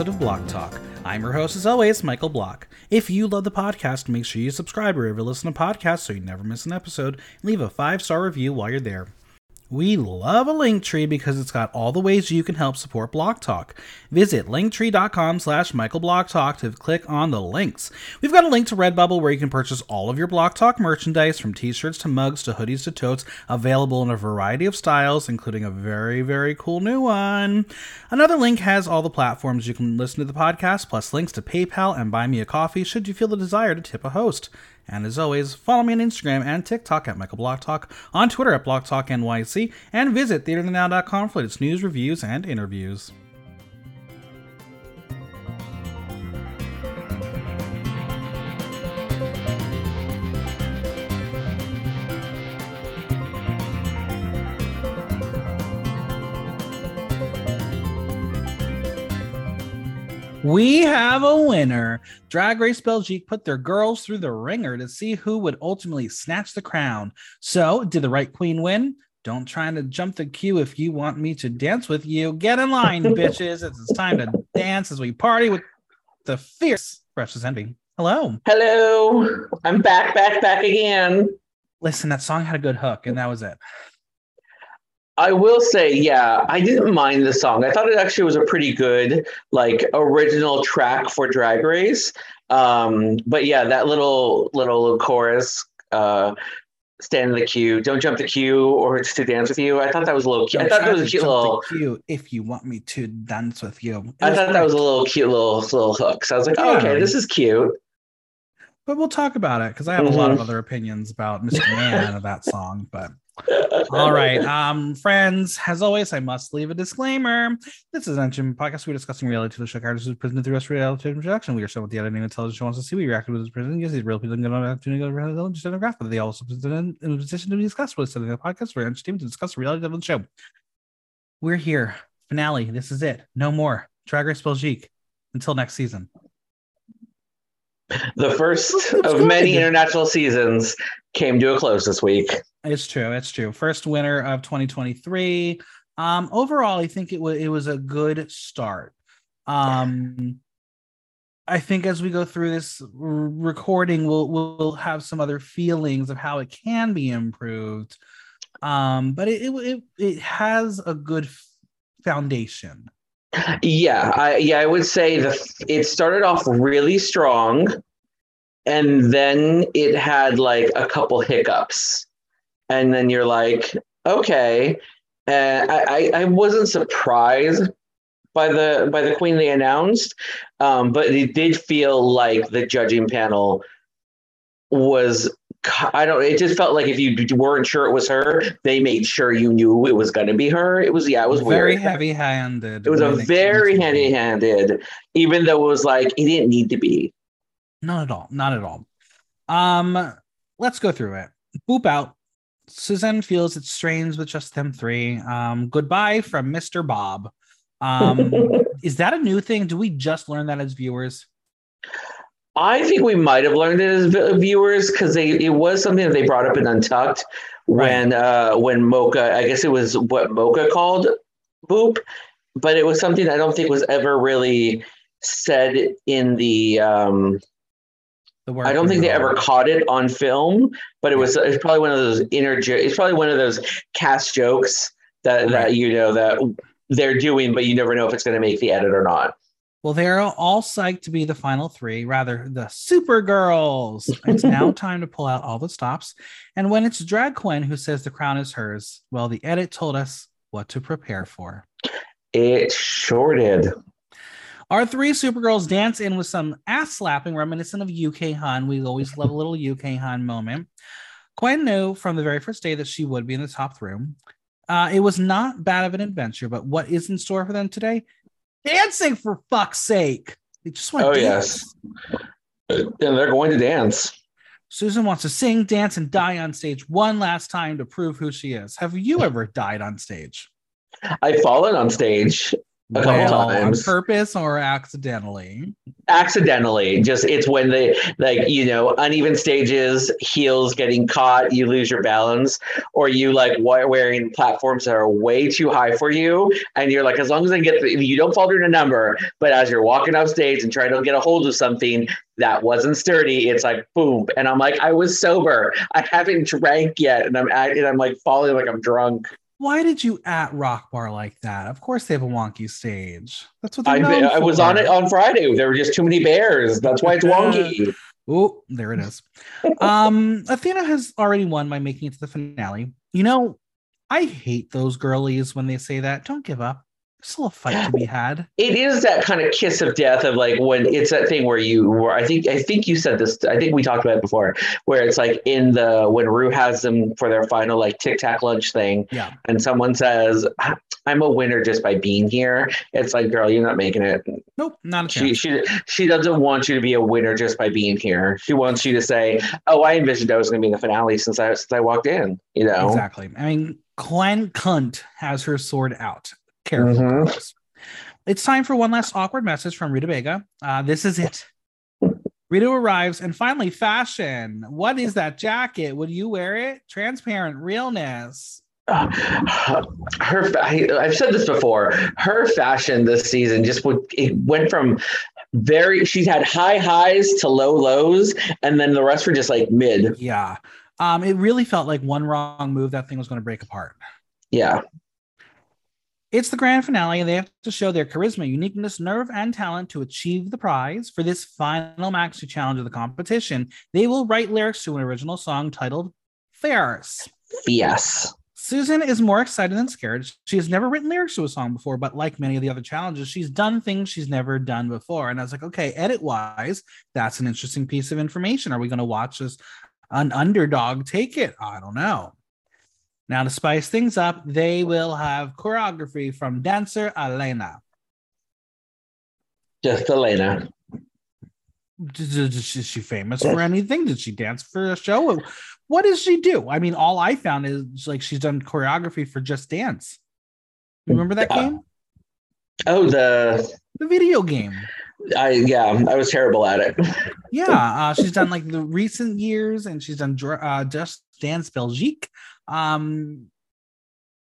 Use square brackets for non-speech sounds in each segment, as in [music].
episode of Block Talk. I'm your host, as always, Michael Block. If you love the podcast, make sure you subscribe wherever you listen to podcasts so you never miss an episode. Leave a five star review while you're there. We love a link tree because it's got all the ways you can help support Block Talk. Visit linktree.com slash Michael Block Talk to click on the links. We've got a link to Redbubble where you can purchase all of your Block Talk merchandise from t-shirts to mugs to hoodies to totes, available in a variety of styles, including a very, very cool new one. Another link has all the platforms you can listen to the podcast, plus links to PayPal and Buy Me a Coffee should you feel the desire to tip a host. And as always, follow me on Instagram and TikTok at Michael Block Talk, on Twitter at Block Talk NYC, and visit theaterthenow.com for its news, reviews, and interviews. We have a winner. Drag Race Belgique put their girls through the ringer to see who would ultimately snatch the crown. So, did the right queen win? Don't try to jump the queue if you want me to dance with you. Get in line, [laughs] bitches. It's time to dance as we party with the fierce Precious Envy. Hello. Hello. I'm back, back, back again. Listen, that song had a good hook, and that was it. I will say, yeah, I didn't mind the song. I thought it actually was a pretty good, like, original track for Drag Race. Um, but yeah, that little little chorus, uh, stand in the queue, don't jump the queue, or it's to dance with you. I thought that was a little cute. I thought that was a cute little. Queue if you want me to dance with you. I thought that was a little cute little little hook. So I was like, oh, okay, this is cute. But we'll talk about it because I have a lot of Mhm. other opinions about Mr. Man of that song. But all right, um, friends, as always, I must leave a disclaimer. This is an Engine podcast. We're discussing reality to the show characters who's presented through us reality introduction. We are shown what the editing and television show wants to see. We reacted with this prison. Yes, these real people an opportunity to go around the demographic, but they also present in a position to discuss what is said in the podcast for entertainment to discuss reality of the show. We're here. Finale. This is it. No more. Drag Race Belgique. Until next season. The first of many international seasons came to a close this week. It's true. It's true. First winner of 2023. Um, overall, I think it was it was a good start. Um, I think as we go through this recording, we'll we'll have some other feelings of how it can be improved. Um, but it it it, it has a good foundation. Yeah, I yeah, I would say the it started off really strong, and then it had like a couple hiccups, and then you're like, okay. And I, I I wasn't surprised by the by the queen they announced, um, but it did feel like the judging panel was. I don't. It just felt like if you weren't sure it was her, they made sure you knew it was going to be her. It was yeah, it was very weird. heavy-handed. It was a very handy-handed, even though it was like it didn't need to be. Not at all. Not at all. Um, let's go through it. Boop out. Suzanne feels it strains with just them three. Um, goodbye from Mr. Bob. Um, [laughs] is that a new thing? Do we just learn that as viewers? I think we might have learned it as viewers because they it was something that they brought up in Untucked when uh when Mocha I guess it was what Mocha called Boop, but it was something I don't think was ever really said in the um The I don't think they ever caught it on film, but it was it's probably one of those inner it's probably one of those cast jokes that Right. that you know that they're doing, but you never know if it's going to make the edit or not. Well, they're all psyched to be the final three, rather the Super Girls. It's now [laughs] time to pull out all the stops. And when it's Drag Couenne who says the crown is hers, well, the edit told us what to prepare for. It sure did. Our three Supergirls dance in with some ass slapping reminiscent of UK Hun. We always love a little [laughs] UK Hun moment. Couenne knew from the very first day that she would be in the top room. Uh, it was not bad of an adventure, but what is in store for them today? Dancing for fuck's sake. They just want Oh, to dance. yes. And they're going to dance. Susan wants to sing, dance, and die on stage one last time to prove who she is. Have you ever died on stage? I've fallen on stage. A couple Well, times. on purpose or accidentally. accidentally just it's when they like you know uneven stages heels getting caught you lose your balance or you like wearing platforms that are way too high for you and you're like as long as i get the, you don't fall through a number but as you're walking off stage and trying to get a hold of something that wasn't sturdy it's like boom and i'm like i was sober i haven't drank yet and i'm at, and i'm like falling like i'm drunk Why did you at Rock Bar like that? Of course they have a wonky stage. That's what I, I was on it on friday there were just too many bears that's why it's [laughs] wonky Oh, there it is. um, Athena has already won by making it to the finale. You know, I hate those girlies when they say that. Don't give up. Still a fight to be had. it is that kind of kiss of death of like when it's that thing where you where I think I think you said this I think we talked about it before where it's like in the when Rue has them for their final like tic tac lunch thing Yeah. and someone says I'm a winner just by being here it's like girl you're not making it Nope, not a she chance. she she doesn't want you to be a winner just by being here she wants you to say oh I envisioned I was going to be in the finale since I since I walked in you know Exactly. I mean, Glenn Cunt has her sword out. Careful. Mhm. It's time for one last awkward message from Rita Baga. Uh, this is it. Rita arrives and finally, fashion. What is that jacket? Would you wear it? Transparent realness. her I, I've said this before her fashion this season just would it went from very she's had high highs to low lows and then the rest were just like mid Yeah. Um, it really felt like one wrong move, that thing was going to break apart. yeah It's the grand finale, and they have to show their charisma, uniqueness, nerve, and talent to achieve the prize. For this final maxi challenge of the competition, they will write lyrics to an original song titled Fairs. yes Susan is more excited than scared. She has never written lyrics to a song before, but like many of the other challenges, she's done things she's never done before. And I was like, okay, edit wise, that's an interesting piece of information. Are we going to watch this an underdog take it? I don't know. Now, to spice things up, they will have choreography from dancer Elena. just elena Is she famous for anything? Did she dance for a show? What does she do? I mean, all I found is like she's done choreography for Just Dance. You remember that game? oh the The video game. I yeah i was terrible at it [laughs] Yeah, uh, she's done like the recent years, and she's done uh, Just Dance Belgique. Um,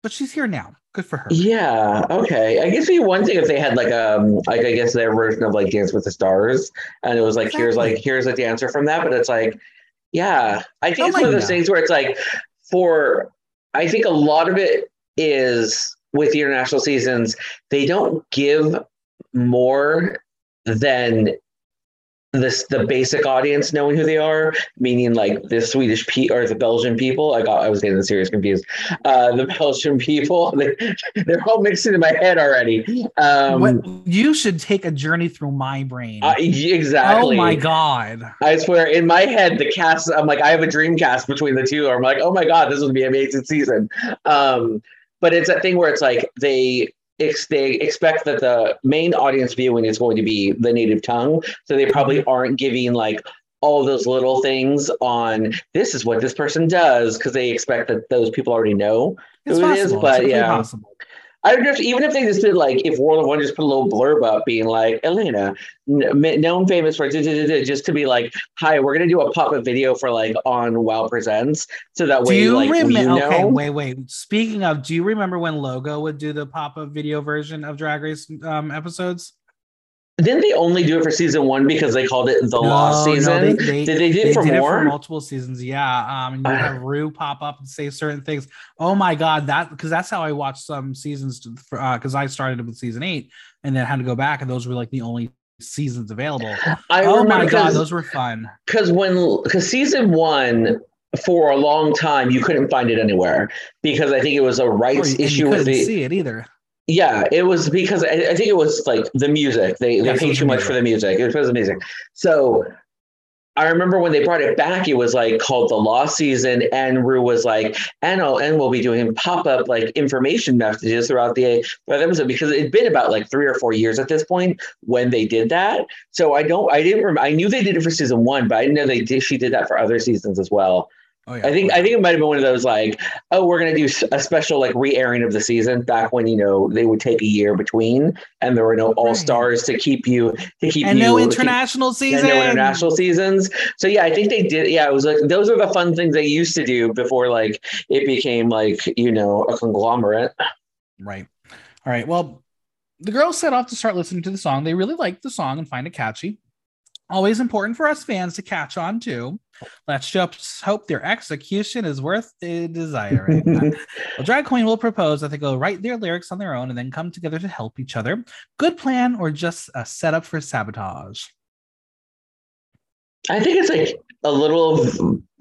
but she's here now. Good for her. yeah okay i guess it'd be one thing if they had like um like i guess their version of like dance with the stars and it was like here's like here's a dancer from that but it's like yeah i think Oh it's one of those God. things where it's like for i think a lot of it is with the international seasons they don't give more than this the basic audience knowing who they are meaning like the swedish pe or the belgian people i got i was getting series confused uh the belgian people [laughs] they, they're all mixed in my head already um what, you should take a journey through my brain. uh, exactly Oh my god! I swear, in my head, the cast. I'm like, I have a dream cast between the two. I'm like, oh my god, this would be an amazing season. Um, but it's that thing where it's like they ex- they expect that the main audience viewing is going to be the native tongue, so they probably mm-hmm. aren't giving like all those little things on this is what this person does because they expect that those people already know It's who possible. It's but totally yeah. possible. I would just even if they just did like if World of Wonder just put a little blurb up being like Elena, known famous for da- da- da- da," just to be like, hi, we're gonna do a pop up video for like on Wow Presents, so that Do way you like remember? you know. Okay, wait, wait. Speaking of, do you remember when Logo would do the pop up video version of Drag Race um, episodes? Didn't they only do it for season one because they called it the Lost No, no, season? they- they- did they do it for did more? it for multiple seasons, yeah. Um, and you would have Rue pop up and say certain things. Oh my god, that because that's how I watched some seasons because I started with season eight and then had to go back, and those were like the only seasons available. I oh my god, those were fun. because when because season one for a long time you couldn't find it anywhere because I think it was a rights you- issue with couldn't the see it either. Yeah, it was because I, I think it was like the music. They they it paid too much for the music. It was the music. So I remember when they brought it back, it was like called the Lost Season, and Rue was like, and and we'll be doing pop up like information messages throughout the throughout episode because it'd been about like three or four years at this point when they did that. So I don't, I didn't remember. I knew they did it for season one, but I didn't know they did. She did that for other seasons as well. Oh yeah. I think I think it might have been one of those like, oh, we're gonna do a special like re-airing of the season back when you know they would take a year between, and there were no all stars to keep you to keep and you no keep- international and season. no international seasons. So yeah, I think they did. Yeah, it was like those are the fun things they used to do before like it became like you know a conglomerate. Right. All right. Well, the girls set off to start listening to the song. They really liked the song and find it catchy. Always important for us fans to catch on too. Let's just hope their execution is worth the desiring. [laughs] well, Drag Couenne will propose that they go write their lyrics on their own and then come together to help each other. Good plan or just a setup for sabotage? I think it's like a little,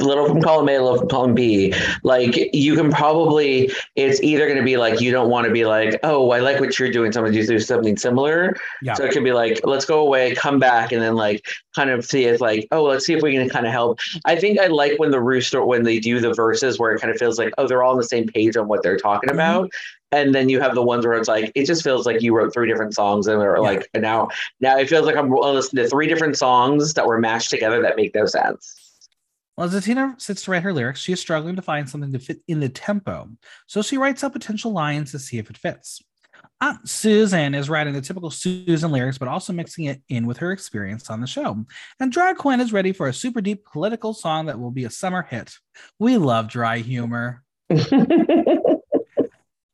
a little from column A, a little from column B. Like you can probably, it's either going to be like you don't want to be like, oh, I like what you're doing, so I'm going to do something similar. Yeah. So it could be like, let's go away, come back, and then like kind of see if like, oh, let's see if we can kind of help. I think I like when the rooster when they do the verses where it kind of feels like, oh, they're all on the same page on what they're talking Mhm. about. And then you have the ones where it's like it just feels like you wrote three different songs and they're Yeah. like and now now it feels like I'm listening to three different songs that were mashed together that make no sense. Well, as Athena sits to write her lyrics, she is struggling to find something to fit in the tempo. So she writes out potential lines to see if it fits. Aunt Susan is writing the typical Susan lyrics, but also mixing it in with her experience on the show. And Drag Couenne is ready for a super deep political song that will be a summer hit. We love dry humor. [laughs]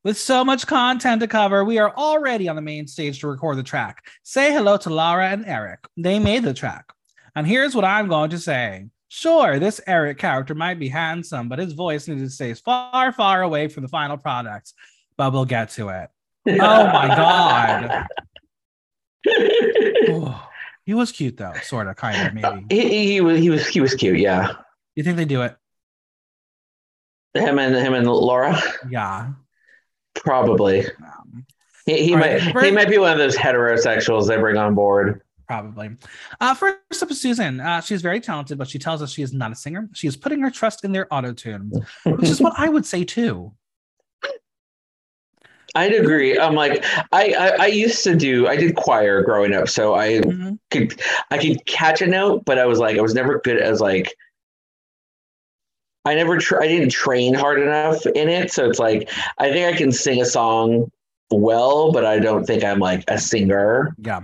With so much content to cover, we are already on the main stage to record the track. Say hello to Laura and Eric. They made the track. And here's what I'm going to say. Sure, this Eric character might be handsome, but his voice needs to stay far, far away from the final product. But we'll get to it. [laughs] Oh my God. He was cute though, sort of, kind of, maybe. he, he was he was he was cute, yeah. You think they do it? Him and him and Laura, Yeah. Probably. Um, He, he might right, he might be one of those heterosexuals they bring on board. Probably. Uh, first up is Susan. Uh, she's very talented, but she tells us she is not a singer. She is putting her trust in their auto tune, which is what I would say too. I'd agree. I'm like I, I I used to do I did choir growing up, so I Mhm. could I could catch a note, but I was like I was never good as like I never tr- I didn't train hard enough in it, so it's like I think I can sing a song well, but I don't think I'm like a singer. Yeah.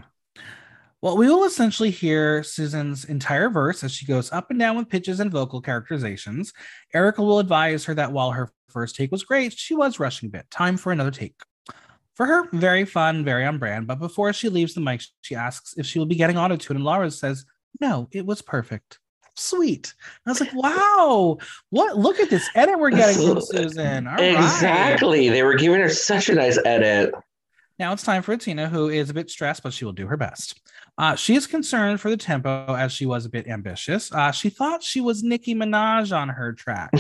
Well, we will essentially hear Susan's entire verse as she goes up and down with pitches and vocal characterizations. Erica will advise her that while her first take was great, she was rushing a bit. Time for another take. For her, very fun, very on brand. But before she leaves the mic, she asks if she will be getting auto tune, and Laura says, "No, it was perfect." Sweet. I was like, "Wow, what? Look at this edit we're getting from [laughs] Susan." All right. exactly. They were giving her such a nice edit. Now it's time for Tina, who is a bit stressed, but she will do her best. Uh, she is concerned for the tempo as she was a bit ambitious. Uh, she thought she was Nicki Minaj on her track.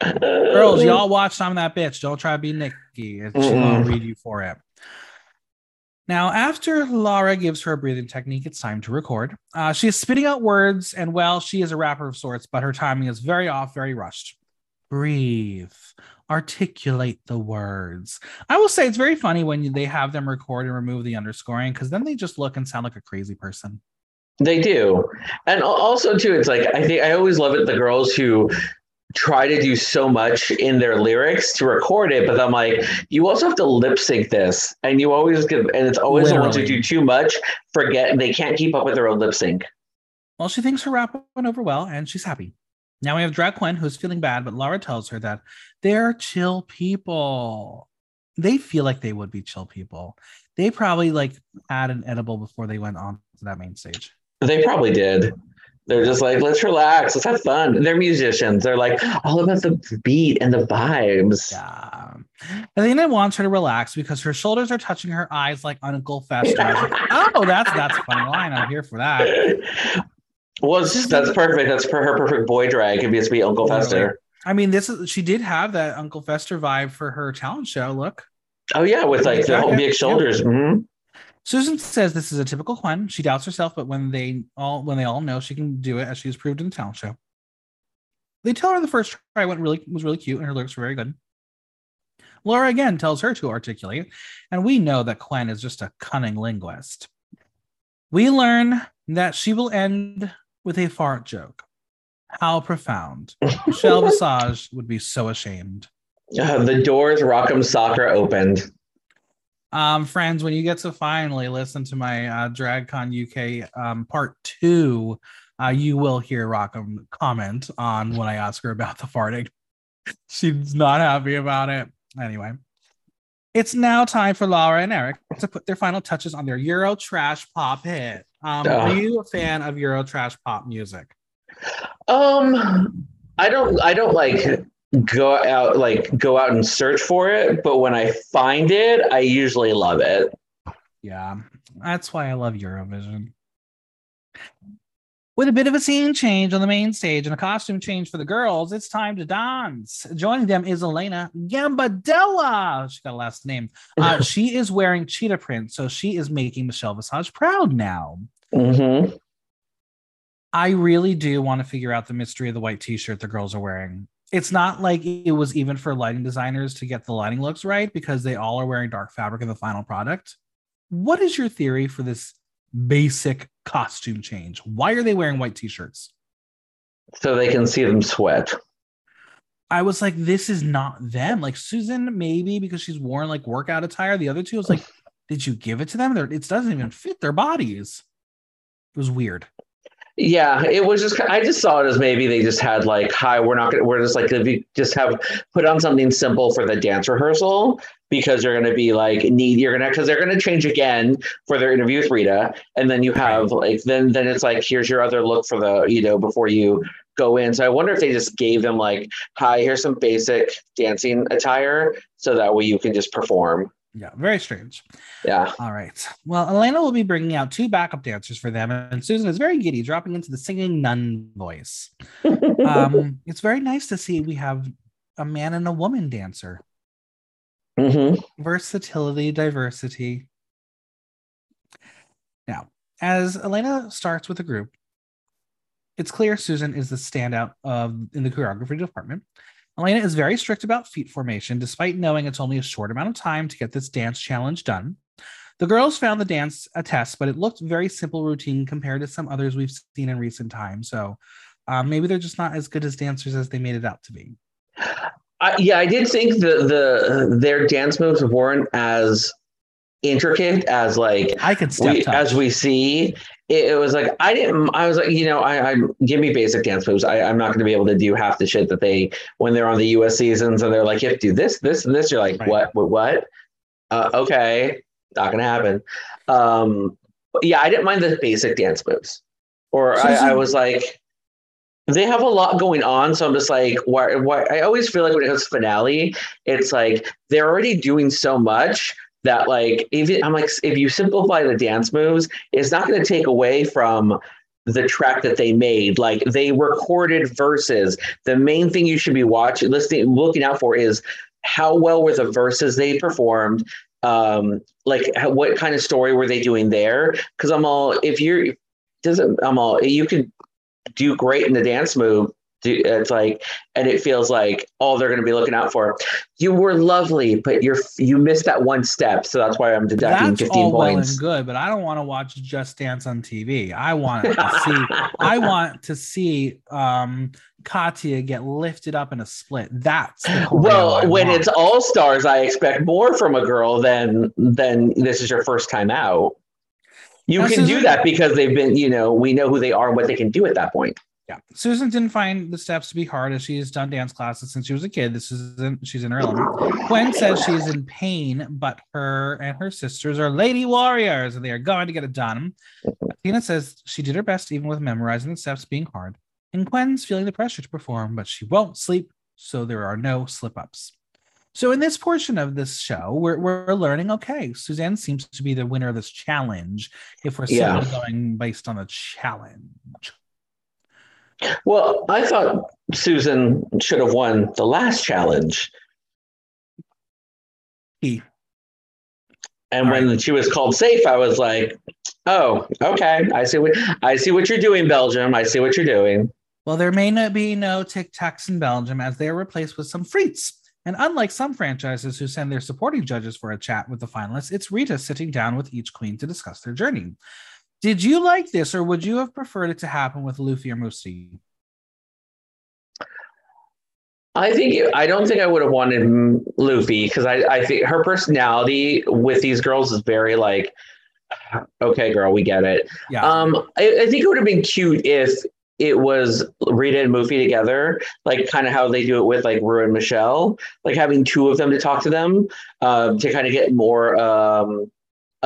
[laughs] Girls, y'all watch I'm that bitch. Don't try to be Nicki. She won't read you for it. Now, after Laura gives her a breathing technique, it's time to record. Uh, she is spitting out words, and well, she is a rapper of sorts, but her timing is very off, very rushed. Breathe, articulate the words. I will say it's very funny when they have them record and remove the underscoring because then they just look and sound like a crazy person. They do. And also too, it's like I think I always love it the girls who try to do so much in their lyrics to record it, but I'm like, you also have to lip sync this. And you always get, and it's always the ones who do too much, forget they can't keep up with their own lip sync. Well, she thinks her rap went over well and she's happy. Now we have Drag Couenne who's feeling bad, but Laura tells her that they're chill people. They feel like they would be chill people. They probably like had an edible before they went on to that main stage. They probably did. They're just like, let's relax, let's have fun. They're musicians. They're like all about the beat and the vibes. Yeah. Athena wants her to relax because her shoulders are touching her eyes like Uncle Fester. I was like, [laughs] oh, that's that's a funny line. I'm here for that. Well, that's perfect. That's per her perfect boy drag. It be Uncle. Fester. I mean, this is she did have that Uncle Fester vibe for her talent show. Look. Oh yeah, with like the whole big shoulders. Mhm. Susan says this is a typical Couenne. She doubts herself, but when they all when they all know she can do it, as she has proved in the talent show. They tell her the first try went really was really cute and her lyrics were very good. Laura again tells her to articulate, and we know that Couenne is just a cunning linguist. We learn that she will end with a fart joke. How profound. Michelle [laughs] Visage would be so ashamed. Uh, the doors Rock'em Soccer opened. Um, friends, when you get to finally listen to my uh, DragCon UK um, part two, uh, you will hear Rock'em comment on when I ask her about the farting. [laughs] She's not happy about it. Anyway, it's now time for Laura and Eric to put their final touches on their Euro trash pop hit. Um, Are you a fan of Euro trash pop music? Um, I don't. I don't like go out like go out and search for it, but when I find it, I usually love it. Yeah, that's why I love Eurovision. With a bit of a scene change on the main stage and a costume change for the girls, it's time to dance. Joining them is Elena Gambadella. She got a last name. [laughs] Uh, she is wearing cheetah print, so she is making Michelle Visage proud now. Mm-hmm. I really do want to figure out the mystery of the white t-shirt the girls are wearing. It's not like it was even for lighting designers to get the lighting looks right because they all are wearing dark fabric in the final product. What is your theory for this basic costume change? Why are they wearing white t-shirts? So they can see them sweat. I was like, this is not them. Like Susan, maybe because she's worn like workout attire. The other two was like, did you give it to them? They're, it doesn't even fit their bodies. It was weird. Yeah, it was just. I just saw it as maybe they just had like, "Hi, we're not gonna. We're just like, if you just have put on something simple for the dance rehearsal because you're gonna be like need. You're gonna because they're gonna change again for their interview with Rita, and then you have like then then it's like here's your other look for the you know before you go in. So I wonder if they just gave them like, "Hi, here's some basic dancing attire," so that way you can just perform. Yeah, very strange. Yeah. All right. Well, Elena will be bringing out two backup dancers for them, and Susan is very giddy, dropping into the singing nun voice. [laughs] um, it's very nice to see we have a man and a woman dancer. Mm-hmm. Versatility, diversity. Now, as Elena starts with the group, it's clear Susan is the standout of in the choreography department. Elena is very strict about feet formation, despite knowing it's only a short amount of time to get this dance challenge done. The girls found the dance a test, but it looked very simple routine compared to some others we've seen in recent times. So um, maybe they're just not as good as dancers as they made it out to be. Yeah, I did think the the their dance moves weren't as intricate as like I could step we, as we see. It, it was like I didn't. I was like, you know, I, I give me basic dance moves. I, I'm not going to be able to do half the shit that they when they're on the U.S. seasons and they're like, you have to do this, this, and this. You're like, Right. what, what, what? Uh, okay, not going to happen. Um, yeah, I didn't mind the basic dance moves, or So I, I was like. They have a lot going on, so I'm just like, why? Why? I always feel like when it comes finale, it's like they're already doing so much that like even I'm like if you simplify the dance moves, it's not going to take away from the track that they made. Like they recorded verses. The main thing you should be watching, listening, looking out for is how well were the verses they performed. Um, like how, what kind of story were they doing there? Because I'm all if you're doesn't I'm all you can do great in the dance move. Do, it's like, and it feels like all they're going to be looking out for. You were lovely, but you're you missed that one step, so that's why I'm deducting That's 15 all well and good, but I don't want to watch Just Dance on TV. I want to see. I want to see um, Katya get lifted up in a split. That's the choreo I well, when want. it's all stars, I expect more from a girl than than this is your first time out. You Now, can do that because they've been, you know, we know who they are and what they can do at that point. Yeah. Susan didn't find the steps to be hard as she's done dance classes since she was a kid. This is in, she's in her element. Couenne says she's in pain, but her and her sisters are lady warriors and they are going to get it done. Tina says she did her best even with memorizing the steps being hard. And Couenne's feeling the pressure to perform, but she won't sleep, so there are no slip ups. So in this portion of this show, we're, we're learning, okay, Suzanne seems to be the winner of this challenge if we're Yeah. going based on the challenge. Well, I thought Susan should have won the last challenge. He. And All when she was called safe, I was like, "Oh, okay. I see what I see what you're doing, Belgium. I see what you're doing." Well, there may not be no Tic Tacs in Belgium as they are replaced with some frites. And unlike some franchises who send their supporting judges for a chat with the finalists, it's Rita sitting down with each queen to discuss their journey. Did you like this, or would you have preferred it to happen with Lufy or Mustii? I think I don't think I would have wanted Lufy because I, I think her personality with these girls is very like, okay, girl, we get it. Yeah. Um, I, I think it would have been cute if it was Rita and Mustii together, like kind of how they do it with like Rue and Michelle, like having two of them to talk to them, um, to kind of get more um,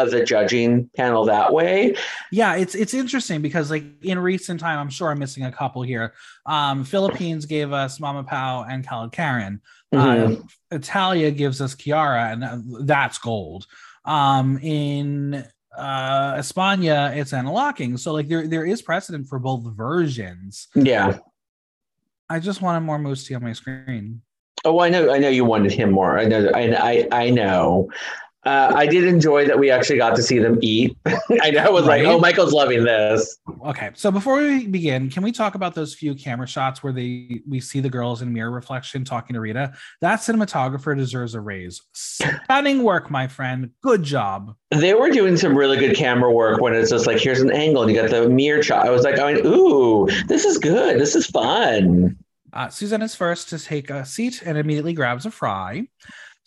of the judging panel that way. Yeah, it's it's interesting because like in recent time, I'm sure I'm missing a couple here. Um, Philippines gave us Mama Pao and KaladKaren. Mhm. Uh, Italia gives us Chiara, and uh, that's gold. Um, in uh España, it's Ana Locking. So like there there is precedent for both versions. Yeah. I just wanted more Mustii on my screen. Oh, I know. I know you wanted him more. I know. I I, I know. Uh, I did enjoy that we actually got to see them eat. [laughs] I know. I was like, oh, Michael's loving this. Okay, so before we begin, can we talk about those few camera shots where they we see the girls in mirror reflection talking to Rita? That cinematographer deserves a raise. Stunning work, my friend. Good job. They were doing some really good camera work when it's just like, here's an angle, and you got the mirror shot. I was like, I mean, ooh, this is good. This is fun. Uh, Susan is first to take a seat and immediately grabs a fry.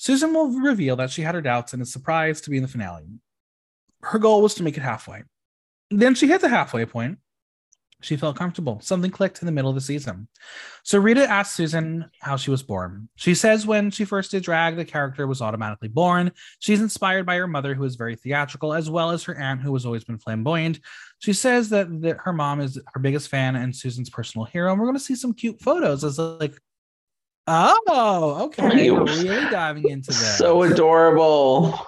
Susan will reveal that she had her doubts and is surprised to be in the finale. Her goal was to make it halfway. Then she hit the halfway point. She felt comfortable. Something clicked in the middle of the season. So Rita asked Susan how she was born. She says when she first did drag, the character was automatically born. She's inspired by her mother, who is very theatrical, as well as her aunt, who has always been flamboyant. She says that, that her mom is her biggest fan and Susan's personal hero. And we're going to see some cute photos as like, oh, okay. We're really diving into this. [laughs] So adorable.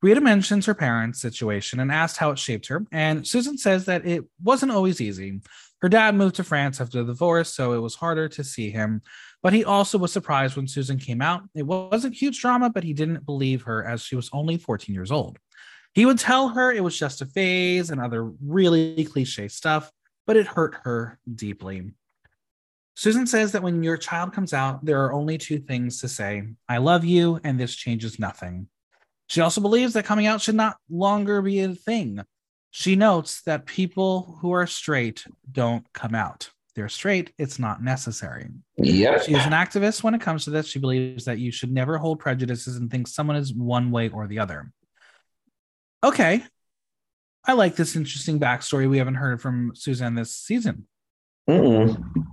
Rita mentions her parents' situation and asked how it shaped her. And Susan says that it wasn't always easy. Her dad moved to France after the divorce, so it was harder to see him. But he also was surprised when Susan came out. It wasn't huge drama, but he didn't believe her as she was only 14 years old. He would tell her it was just a phase and other really cliche stuff, but it hurt her deeply. Susan says that when your child comes out, there are only two things to say I love you, and this changes nothing. She also believes that coming out should not longer be a thing. She notes that people who are straight don't come out. They're straight, it's not necessary. Yep. She is an activist when it comes to this. She believes that you should never hold prejudices and think someone is one way or the other. Okay. I like this interesting backstory we haven't heard from Suzanne this season. Mm-mm.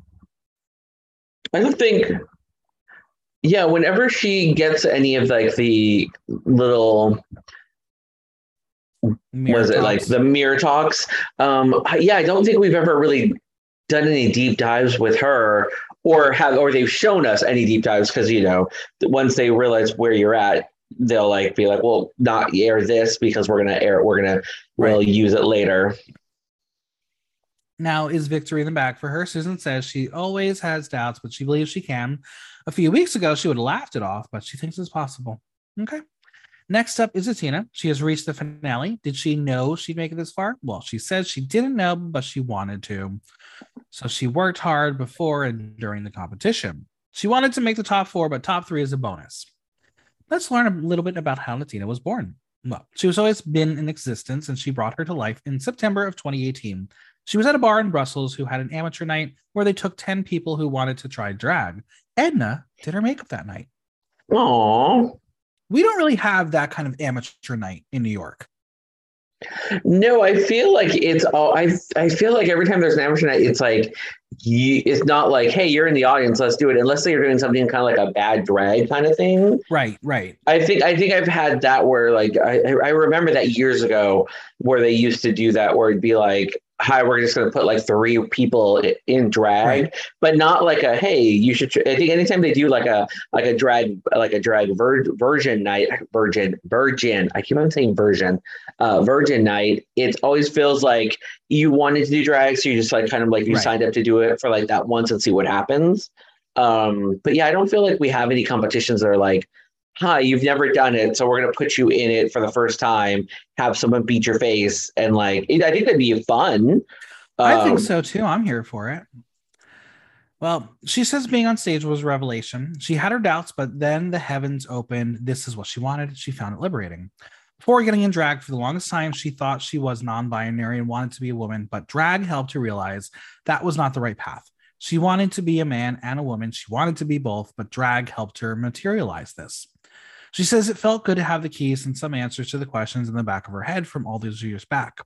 I don't think. Yeah, whenever she gets any of like the little Mirror was it like the mirror talks? Um, yeah, I don't think we've ever really done any deep dives with her, or have, or they've shown us any deep dives because you know once they realize where you're at, they'll like be like, well, not air this because we're gonna air, it. we're gonna we'll use it later. Now is victory in the bag for her. Susan says she always has doubts, but she believes she can. A few weeks ago, she would have laughed it off, but she thinks it's possible. Okay. Next up is Athena. She has reached the finale. Did she know she'd make it this far? Well, she says she didn't know, but she wanted to. So she worked hard before and during the competition. She wanted to make the top four, but top three is a bonus. Let's learn a little bit about how Latina was born. Well, she was always been in existence, and she brought her to life in September of 2018. She was at a bar in Brussels who had an amateur night where they took 10 people who wanted to try drag. Edna did her makeup that night. Aww. We don't really have that kind of amateur night in New York. No, I feel like it's all. I I feel like every time there's an amateur night, it's like you. It's not like, hey, you're in the audience, let's do it. Unless you're doing something kind of like a bad drag kind of thing. Right, right. I think I think I've had that where like I I remember that years ago where they used to do that where it'd be like. Hi, we're just going to put like three people in drag, Right. but not like a hey. You should. tr- I think anytime they do like a like a drag like a drag vir- virgin night, virgin virgin. I keep on saying version, uh, virgin night. It always feels like you wanted to do drag, so you just like kind of like you Right. signed up to do it for like that once and see what happens. Um, but yeah, I don't feel like we have any competitions that are like, hi, you've never done it, so we're gonna put you in it for the first time, have someone beat your face, and like I think that'd be fun. I think Um, so too. I'm here for it. Well, she says being on stage was a revelation. She had her doubts, but then the heavens opened. This is what she wanted. She found it liberating. Before getting in drag, for the longest time, she thought she was non binary and wanted to be a woman, but drag helped her realize that was not the right path. She wanted to be a man and a woman. She wanted to be both, but drag helped her materialize this. She says it felt good to have the keys and some answers to the questions in the back of her head from all those years back.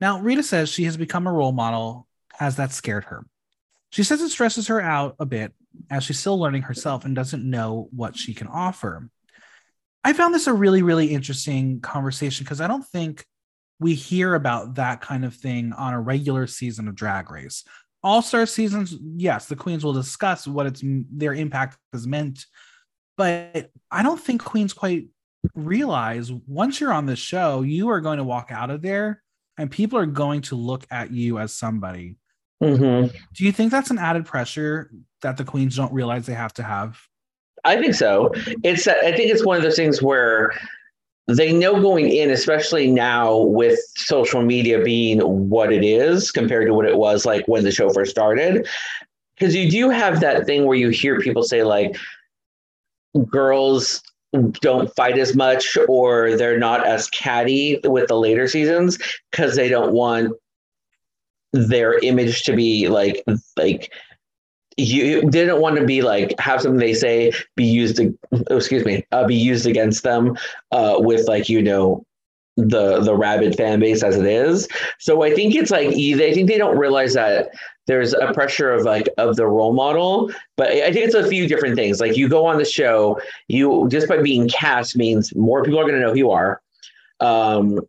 Now, Rita says she has become a role model as that scared her. She says it stresses her out a bit as she's still learning herself and doesn't know what she can offer. I found this a really, really interesting conversation because I don't think we hear about that kind of thing on a regular season of Drag Race. All Star seasons, yes, the queens will discuss what its their impact has meant, but I don't think queens quite realize once you're on the show, you are going to walk out of there and people are going to look at you as somebody. Mm-hmm. Do you think that's an added pressure that the queens don't realize they have to have? I think so. It's I think it's one of those things where they know going in, especially now with social media being what it is compared to what it was like when the show first started. Because you do have that thing where you hear people say like girls don't fight as much or they're not as catty with the later seasons because they don't want their image to be like like you didn't want to be like have something they say be used to, excuse me uh, be used against them uh, with like you know the the rabid fan base as it is. So i think it's like i think they don't realize that there's a pressure of like of the role model but i think it's a few different things. Like you go on the show you just by being cast means more people are going to know who you are. Um,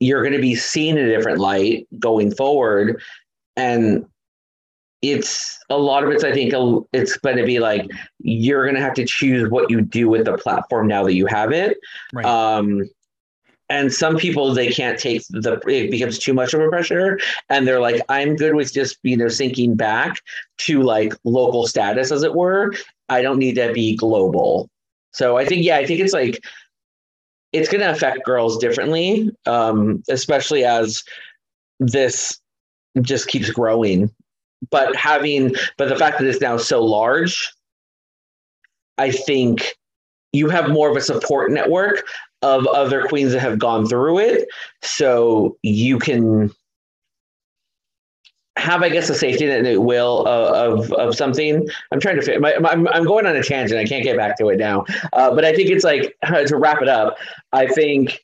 you're going to be seen in a different light going forward and it's a lot of it's i think it's going to be like you're going to have to choose what you do with the platform now that you have it. Right. um and some people they can't take the it becomes too much of a pressure. And they're like i'm good with just you know sinking back to like local status as it were. I don't need to be global. So i think yeah i think it's like it's going to affect girls differently um especially as this just keeps growing. But having but the fact that it's now so large i think you have more of a support network of other queens that have gone through it. So you can have i guess a safety net it will uh, of of something. I'm trying to fit my, my, I'm, I'm going on a tangent. I can't get back to it now. Uh, but i think it's like [laughs] to wrap it up i think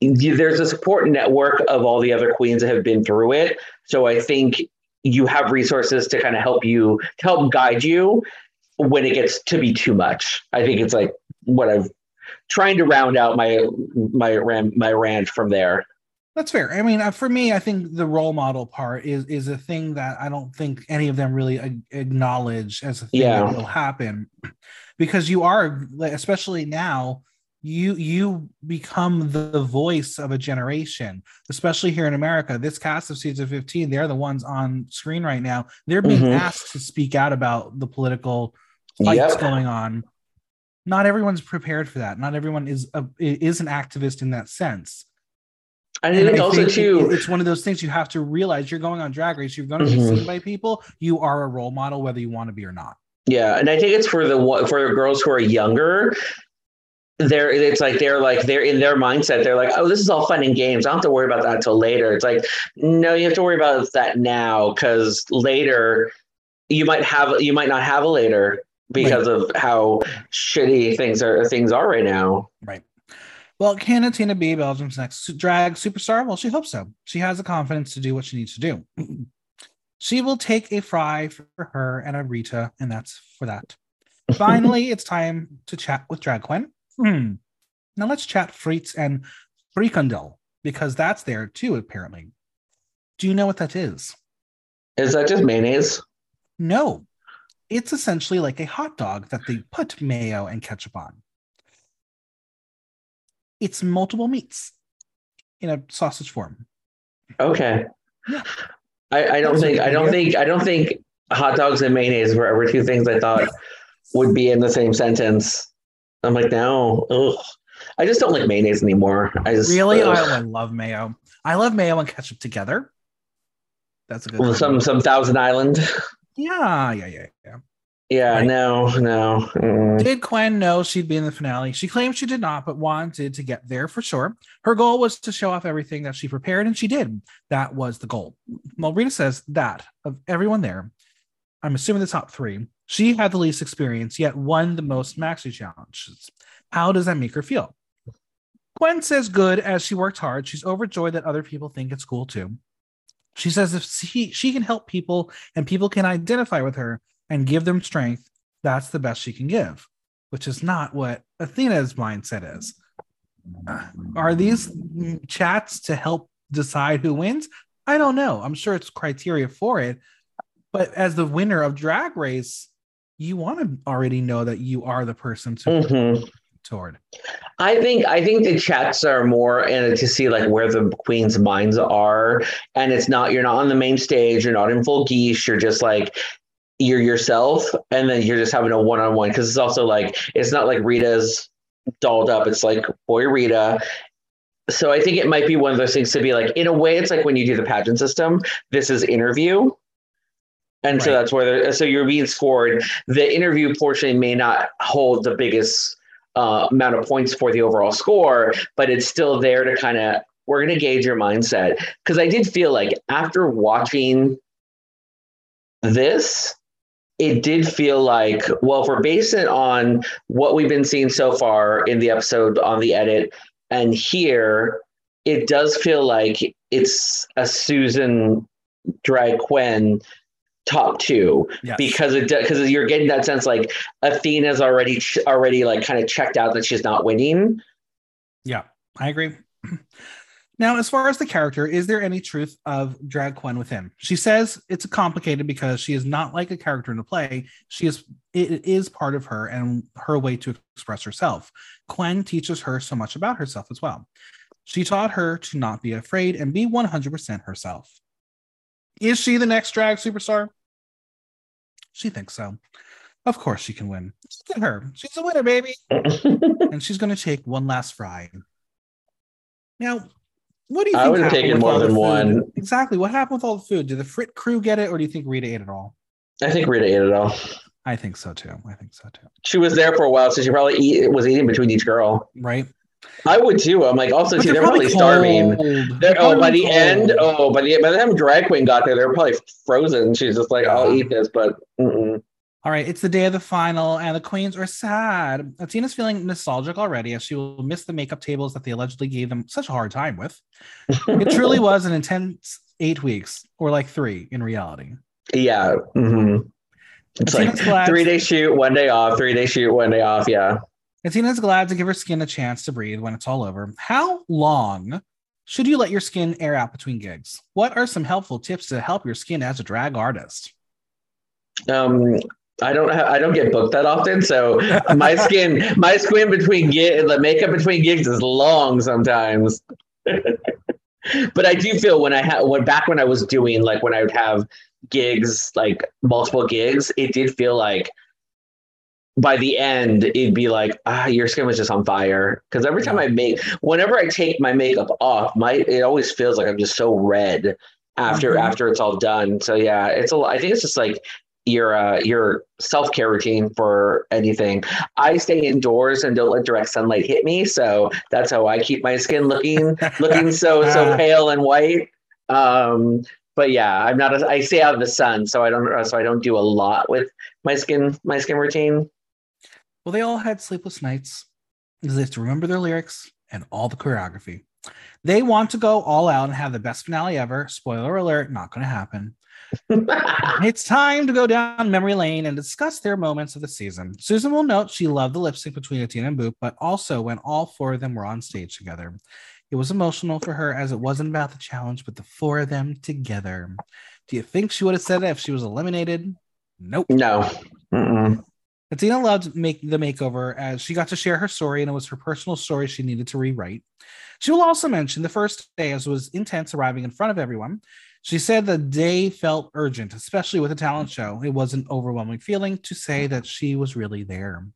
there's a support network of all the other queens that have been through it. So i think you have resources to kind of help you to help guide you when it gets to be too much. I think it's like what i've trying to round out my my ram my rant from there That's fair. I mean, uh, for me, I think the role model part is is a thing that I don't think any of them really acknowledge as a thing Yeah. that will happen, because you are, like, especially now, you you become the voice of a generation, especially here in America. This cast of season fifteen, they're the ones on screen right now. They're being Mhm. asked to speak out about the political fights Yep. going on. Not everyone's prepared for that. Not everyone is a, is an activist in that sense. and And I also think it- too it's one of those things you have to realize you're going on drag race, you're going to be mm-hmm. seen by people, you are a role model, whether you want to be or not. Yeah, and I think it's for the for the girls who are younger. They're it's like they're like they're in their mindset. They're like, oh, this is all fun and games. I don't have to worry about that till later. It's like, no, you have to worry about that now because later you might have you might not have a later because of how shitty things are things are right now. Right. Well, can Tina be Belgium's next drag superstar? Well, she hopes so. She has the confidence to do what she needs to do. [clears throat] she will take a fry for her and a Rita, and that's for that. [laughs] Finally, it's time to chat with Drag Couenne. Hmm. Now let's chat frites and frikandel because that's there too, apparently. Do you know what that is? Is that just mayonnaise? No, it's essentially like a hot dog that they put mayo and ketchup on. It's multiple meats in a sausage form. Okay. Yeah. I, I don't That's think I don't think I don't think hot dogs and mayonnaise were ever two things I thought would be in the same sentence. I'm like, no, ugh. I just don't like mayonnaise anymore. I just Really? ugh. Oh, I love mayo. I love mayo and ketchup together. That's a good Well, some some Thousand Island. Yeah, yeah, yeah, yeah. Yeah, Right. no, no. mm. Did Couenne know she'd be in the finale? She claimed she did not, but wanted to get there for sure. Her goal was to show off everything that she prepared, and she did. That was the goal. Well, Rita says that of everyone there, I'm assuming the top three, she had the least experience, yet won the most maxi challenges. How does that make her feel? Couenne says good as she worked hard. She's overjoyed that other people think it's cool too. She says if she, she can help people and people can identify with her and give them strength, that's the best she can give, which is not what Athena's mindset is. Uh, Are these chats to help decide who wins? I don't know. I'm sure it's criteria for it. But as the winner of Drag Race, you want to already know that you are the person to Mhm. Toward. I think I think the chats are more and to see like where the queen's minds are, and it's not you're not on the main stage, you're not in full geesh, you're just like you're yourself, and then you're just having a one on one because it's also like it's not like Rita's dolled up, it's like boy Rita. So I think it might be one of those things to be like in a way, it's like when you do the pageant system, this is interview. And so that's where so you're being scored. The interview portion may not hold the biggest uh, amount of points for the overall score, but it's still there to kind of we're going to gauge your mindset. Because I did feel like after watching this, it did feel like well, if we're basing it on what we've been seeing so far in the episode on the edit and here, it does feel like it's a Susan Drag Couenne top two Yes. because it because you're getting that sense like Athena's already already like kind of checked out that she's not winning. Yeah, I agree. [clears throat] Now, as far as the character, is there any truth of Drag Couenne with him? She says it's complicated because she is not like a character in a play. She is it is part of her and her way to express herself. Couenne teaches her so much about herself as well. She taught her to not be afraid and be 100% herself. Is she the next drag superstar? She thinks so. Of course she can win. Look at her. She's a winner, baby [laughs] and she's going to take one last fry. Now, what do you I think? would have taken more than one. Exactly. What happened with all the food? Did the Frit crew get it, or do you think Rita ate it all? I think Rita ate it all. I think so too. I think so too. She was there for a while, so she probably eat, was eating between each girl. Right? I would too. I'm like, also But too, they're probably starving. cold. They're, oh, by the probably end, oh, by the by the time Drag Couenne got there, they're probably frozen. She's just like, I'll eat this, but mm-mm. All right, it's the day of the final, and the queens are sad. Athena's feeling nostalgic already as she will miss the makeup tables that they allegedly gave them such a hard time with. It truly [laughs] was an intense eight weeks, or like three in reality. yeah. mhm. It's like glad- three day shoot, one day off, three day shoot, one day off. Yeah. Athena's glad to give her skin a chance to breathe when it's all over. How long should you let your skin air out between gigs? What are some helpful tips to help your skin as a drag artist? Um, I don't have, I don't get booked that often, so [laughs] my skin, my skin between gig, the makeup between gigs is long sometimes. [laughs] but I do feel when I had when back when I was doing like when I would have gigs like multiple gigs, it did feel like by the end it'd be like ah your skin was just on fire because every time I make whenever I take my makeup off, my it always feels like I'm just so red after Mhm. after it's all done. So yeah, it's a. I think it's just like your uh, your self care routine for anything. I stay indoors and don't let direct sunlight hit me, so that's how I keep my skin looking looking so [laughs] so pale and white. Um, but yeah, I'm not. A, I stay out in the sun, so I don't. So I don't do a lot with my skin my skin routine. Well, they all had sleepless nights because they have to remember their lyrics and all the choreography. They want to go all out and have the best finale ever. Spoiler alert, not going to happen. [laughs] It's time to go down memory lane and discuss their moments of the season. Susan will note she loved the lip sync between Athena and Boop, but also when all four of them were on stage together. It was emotional for her as it wasn't about the challenge, but the four of them together. Do you think she would have said that if she was eliminated? Nope. no. Mm-mm. Athena loved make the makeover as she got to share her story, and it was her personal story she needed to rewrite. She will also mention the first day as was intense arriving in front of everyone. She said the day felt urgent, especially with a talent show. It was an overwhelming feeling to say that she was really there.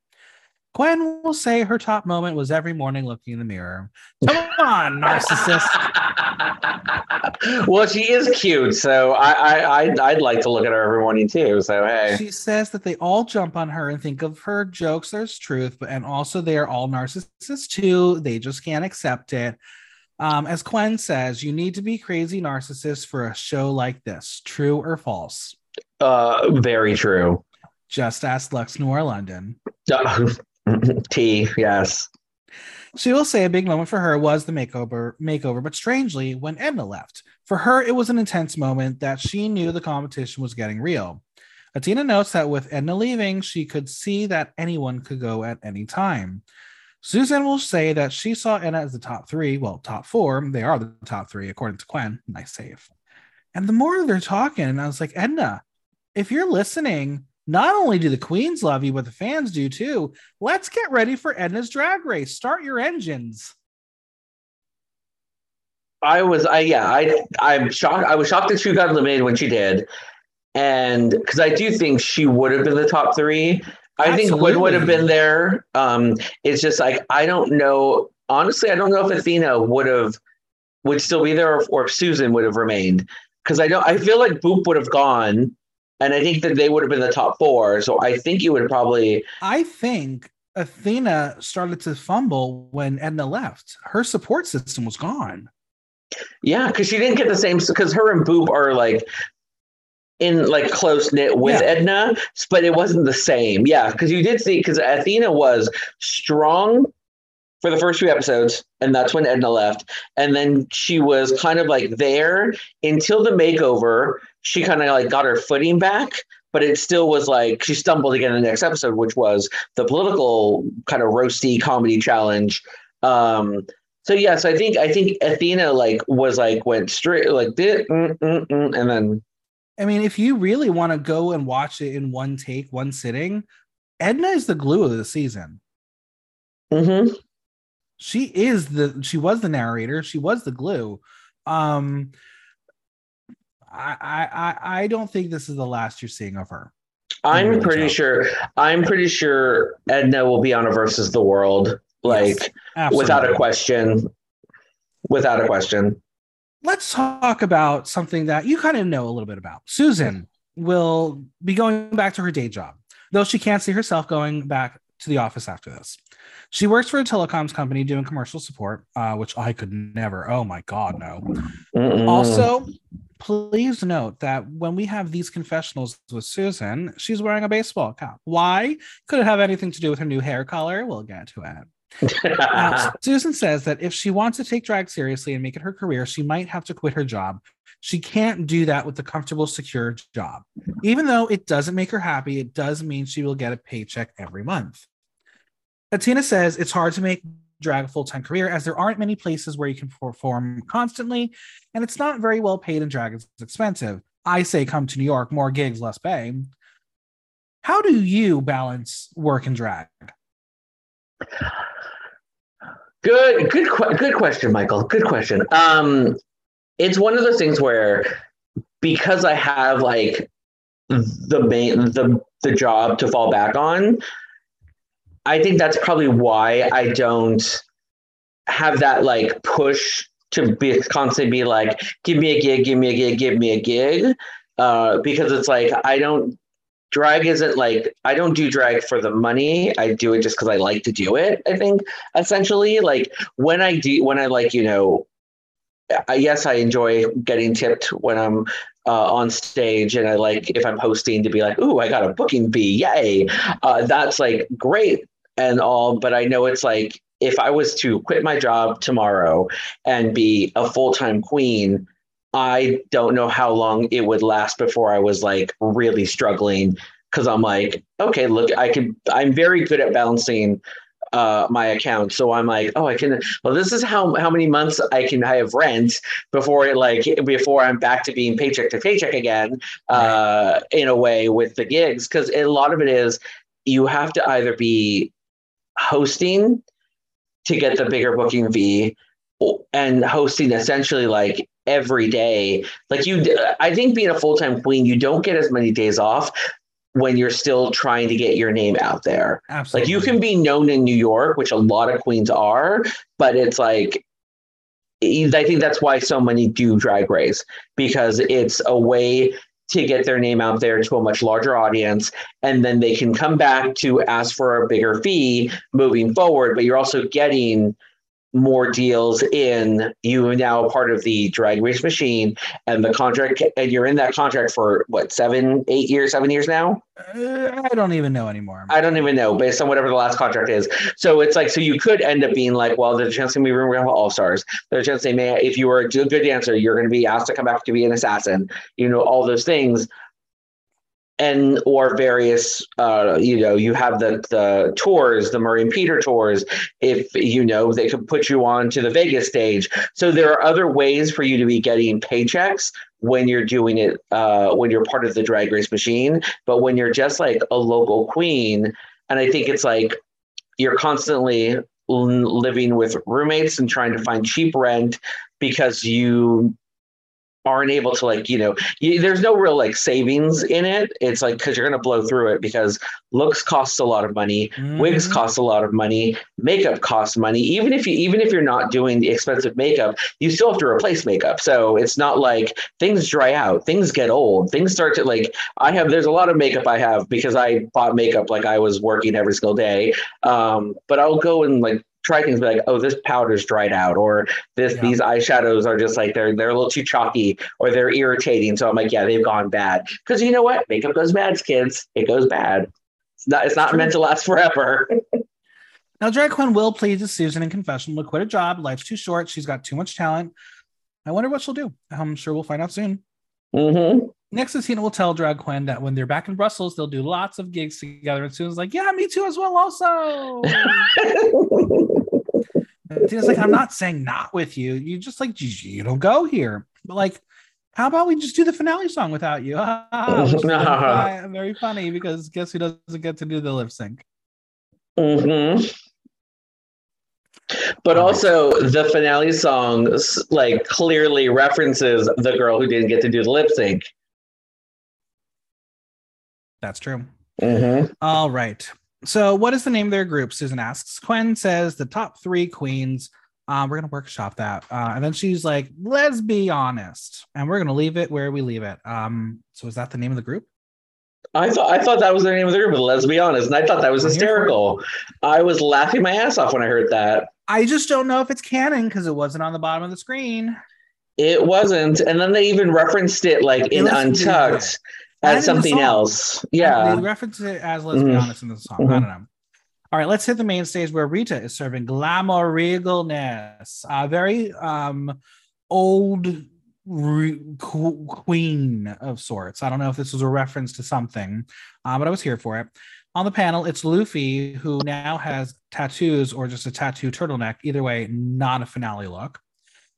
Couenne will say her top moment was every morning looking in the mirror. Come on, [laughs] narcissist. well, she is cute, so I, I I'd, I'd like to look at her every morning too. So hey, She says that they all jump on her and think of her jokes as truth, but and also they are all narcissists too. They just can't accept it. Um, as Couenne says, you need to be crazy narcissist for a show like this. True or false? uh, very true. Just ask Lux Noir London. [laughs] T, yes. She will say a big moment for her was the makeover, makeover, but strangely, when Edna left, for her it was an intense moment that she knew the competition was getting real. Athena notes that with Edna leaving, she could see that anyone could go at any time. Susan will say that she saw Edna as the top three, well, top four. They are the top three, according to Couenne. Nice save. And the more they're talking, I was like, Edna, if you're listening, not only do the queens love you, but the fans do too. Let's get ready for Edna's drag race. Start your engines. I was, I yeah, I I'm shocked. I was shocked that she got eliminated when she did, and because I do think she would have been the top three. I think Couenne would have been there. Um, it's just like I don't know. Honestly, I don't know if Athena would have would still be there, or, or if Susan would have remained. Because I don't. I feel like Boop would have gone, and I think that they would have been the top four. So I think you would probably. I think Athena started to fumble when Edna left. Her support system was gone. Yeah, because she didn't get the same. Because her and Boop are like in like close knit with Yeah. Edna, but it wasn't the same. Yeah, because you did see because Athena was strong for the first few episodes, and that's when Edna left, and then she was kind of like there until the makeover. She kind of like got her footing back. But it still was like she stumbled again in the next episode, which was the political kind of roasty comedy challenge. Um, so yes, I think I think Athena like was like went straight like did mm, mm, mm, and then I mean, if you really want to go and watch it in one take, one sitting, Edna is the glue of the season. mhm. She is the she was the narrator, she was the glue. Um I I I- I don't think this is the last you're seeing of her. I'm really pretty tough. sure I'm pretty sure Edna will be on a versus the world like Yes, without a question. Without a question. let's talk about something that you kind of know a little bit about. Susan will be going back to her day job, though she can't see herself going back to the office after this. She works for a telecoms company doing commercial support, uh, which I could never. Oh my God, no. Mm-mm. Also, please note that when we have these confessionals with Susan, she's wearing a baseball cap. Why? Could it have anything to do with her new hair color? We'll get to it. [laughs] Uh, Susan says that if she wants to take drag seriously and make it her career, she might have to quit her job. She can't do that with a comfortable, secure job. Even though it doesn't make her happy, it does mean she will get a paycheck every month. Athena says it's hard to make drag a full time career as there aren't many places where you can perform constantly, and it's not very well paid, and drag is expensive. I say come to New York, more gigs, less pay. How do you balance work and drag? Good, good, good question, Michael. Good question. Um, it's one of those things where because I have like the main the the job to fall back on, I think that's probably why I don't have that like push to be constantly be like, give me a gig, give me a gig, give me a gig. Uh, because it's like I don't drag isn't like I don't do drag for the money. I do it just because I like to do it. I think essentially like when I do when I like you know I, yes I enjoy getting tipped when I'm uh, on stage and I like if I'm hosting to be like ooh I got a booking fee yay uh, that's like great and all but I know it's like if I was to quit my job tomorrow and be a full-time queen I don't know how long it would last before I was like really struggling because I'm like, okay, look, I can, I'm very good at balancing uh, my account. So I'm like, oh, I can, well, this is how, how many months I can I have rent before it like, before I'm back to being paycheck to paycheck again uh, in a way with the gigs. Cause a lot of it is you have to either be hosting to get the bigger booking fee and hosting essentially like every day like you i think being a full-time queen you don't get as many days off when you're still trying to get your name out there. Absolutely. Like you can be known in New York, which a lot of queens are, but it's like I think that's why so many do drag race because it's a way to get their name out there to a much larger audience. And then they can come back to ask for a bigger fee moving forward but you're also getting more deals in you are now part of the drag race machine and the contract and you're in that contract for what seven eight years seven years now? Uh, I don't even know anymore. i don't even know based on whatever the last contract is. So it's like so you could end up being like well there's a chance we we're going to have all stars there's a chance they may if you were a good dancer you're going to be asked to come back to be an assassin. You know all those things and or various uh you know you have the the tours the and Peter tours if you know they could put you on to the Vegas stage. So there are other ways for you to be getting paychecks when you're doing it uh when you're part of the drag race machine but when you're just like a local queen and I think it's like you're constantly living with roommates and trying to find cheap rent because you aren't able to like you know you, there's no real like savings in it. It's like because you're going to blow through it because looks costs a lot of money wigs Mhm. cost a lot of money makeup costs money. Even if you even if you're not doing the expensive makeup you still have to replace makeup. So it's not like things dry out things get old things start to like i have there's a lot of makeup i have because i bought makeup like i was working every single day. Um, but i'll go and like try things like oh this powder's dried out or this Yeah. these eyeshadows are just like they're they're a little too chalky or they're irritating so i'm like yeah they've gone bad because you know what makeup goes bad kids it goes bad it's not it's not True. meant to last forever [laughs] Now, Drag Couenne will plead to Susan in confession. Will quit a job. Life's too short. She's got too much talent. I wonder what she'll do. I'm sure we'll find out soon. hmm Next, Tina will tell Drag Couenne that when they're back in Brussels, they'll do lots of gigs together. And Susan's like, "Yeah, me too, as well." Also, Tina's like, "I'm not saying not with you. You just like you, you don't go here, but like." How about we just do the finale song without you? [laughs] Which [laughs] very, funny because guess who doesn't get to do the lip sync? hmm But also, the finale song like clearly references the girl who didn't get to do the lip sync. That's true. hmm All right. So, what is the name of their group? Susan asks. Couenne says the top three queens. Um, we're gonna workshop that, uh, and then she's like, "Let's be honest," and we're gonna leave it where we leave it. Um, so is that the name of the group? I thought I thought that was the name of the group, but let's be honest, and I thought that was I'm here for it. hysterical. I was laughing my ass off when I heard that. I just don't know if it's canon because it wasn't on the bottom of the screen. It wasn't, and then they even referenced it like in Untucked And in the as something else. they Yeah. reference it as "Let's be Mhm. honest" in the song. I Mhm. don't know. All right, let's hit the main stage where Rita is serving glamour regalness. A very um old re- queen of sorts. I don't know if this was a reference to something, uh, but I was here for it. On the panel, it's Lufy, who now has tattoos or just a tattoo turtleneck. Either way, not a finale look.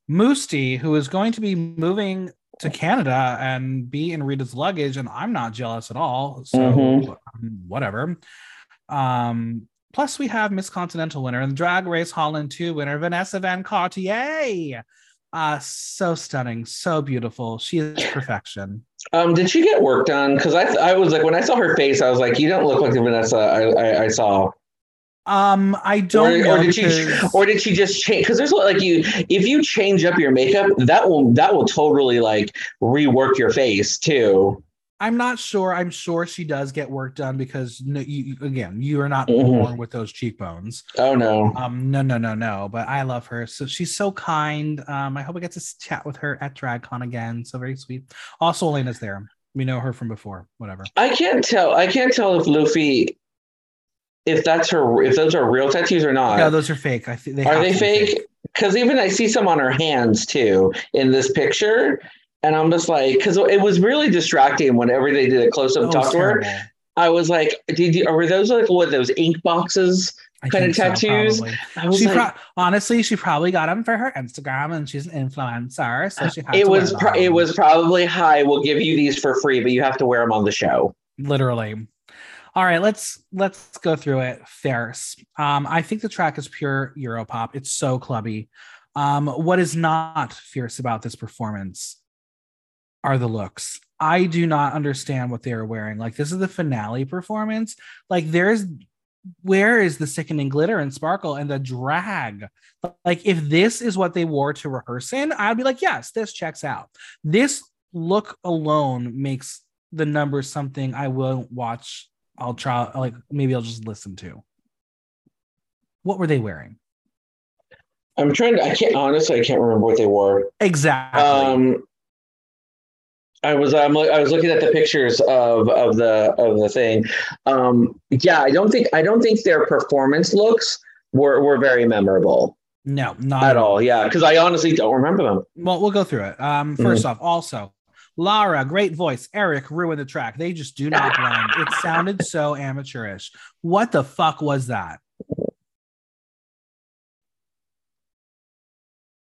Mustii, who is going to be moving to Canada and be in Rita's luggage, and I'm not jealous at all. So Mhm. um, whatever. Um, plus, we have Miss Continental winner and Drag Race Holland 2 winner, Vanessa Van Cartier. Uh, so stunning, so beautiful. She is [coughs] perfection. Um, did she get work done? Because I, I was like, when I saw her face, I was like, you don't look like the Vanessa I, I, I saw. Um, I don't or, know. or did she, or did she just change? Because there's like you, if you change up your makeup, that will that will totally like rework your face too. I'm not sure. I'm sure she does get work done because no, you, again, you are not Mhm. born with those cheekbones. Oh no. Um, no, no, no, no. But I love her. So she's so kind. Um, I hope I get to chat with her at DragCon again. So very sweet. Also, Elena's there. We know her from before. Whatever. I can't tell. I can't tell if Lufy, if that's her, if those are real tattoos or not. yeah, those are fake. I think they are they fake? Because even I see some on her hands too in this picture, and I'm just like, because it was really distracting whenever they did a close up talk to her. I was like, did you? Were those like what those ink boxes? I think so, tattoos? was She like, pro- honestly, she probably got them for her Instagram, and she's an influencer, so she had it was pro- it was probably hi. We'll give you these for free, but you have to wear them on the show. literally all right let's let's go through it fierce um i think the track is pure europop it's so clubby um what is not fierce about this performance are the looks I do not understand what they are wearing. Like this is the finale performance. Like there's where is the sickening glitter and sparkle and the drag? Like if this is what they wore to rehearse in, I'd be like, yes, this checks out. This look alone makes the numbers something I won't watch. I'll try like maybe I'll just listen to. What were they wearing? I'm trying to. I can't honestly. I can't remember what they wore. Exactly. Um, I was um, I was looking at the pictures of of the of the thing. Um, yeah, I don't think I don't think their performance looks were were very memorable no, not at all. Yeah, because I honestly don't remember them. Well, we'll go through it. Um, 1st off, also Lara, great voice. Eric ruined the track. They just do not blend. it sounded [laughs] so amateurish. What the fuck was that?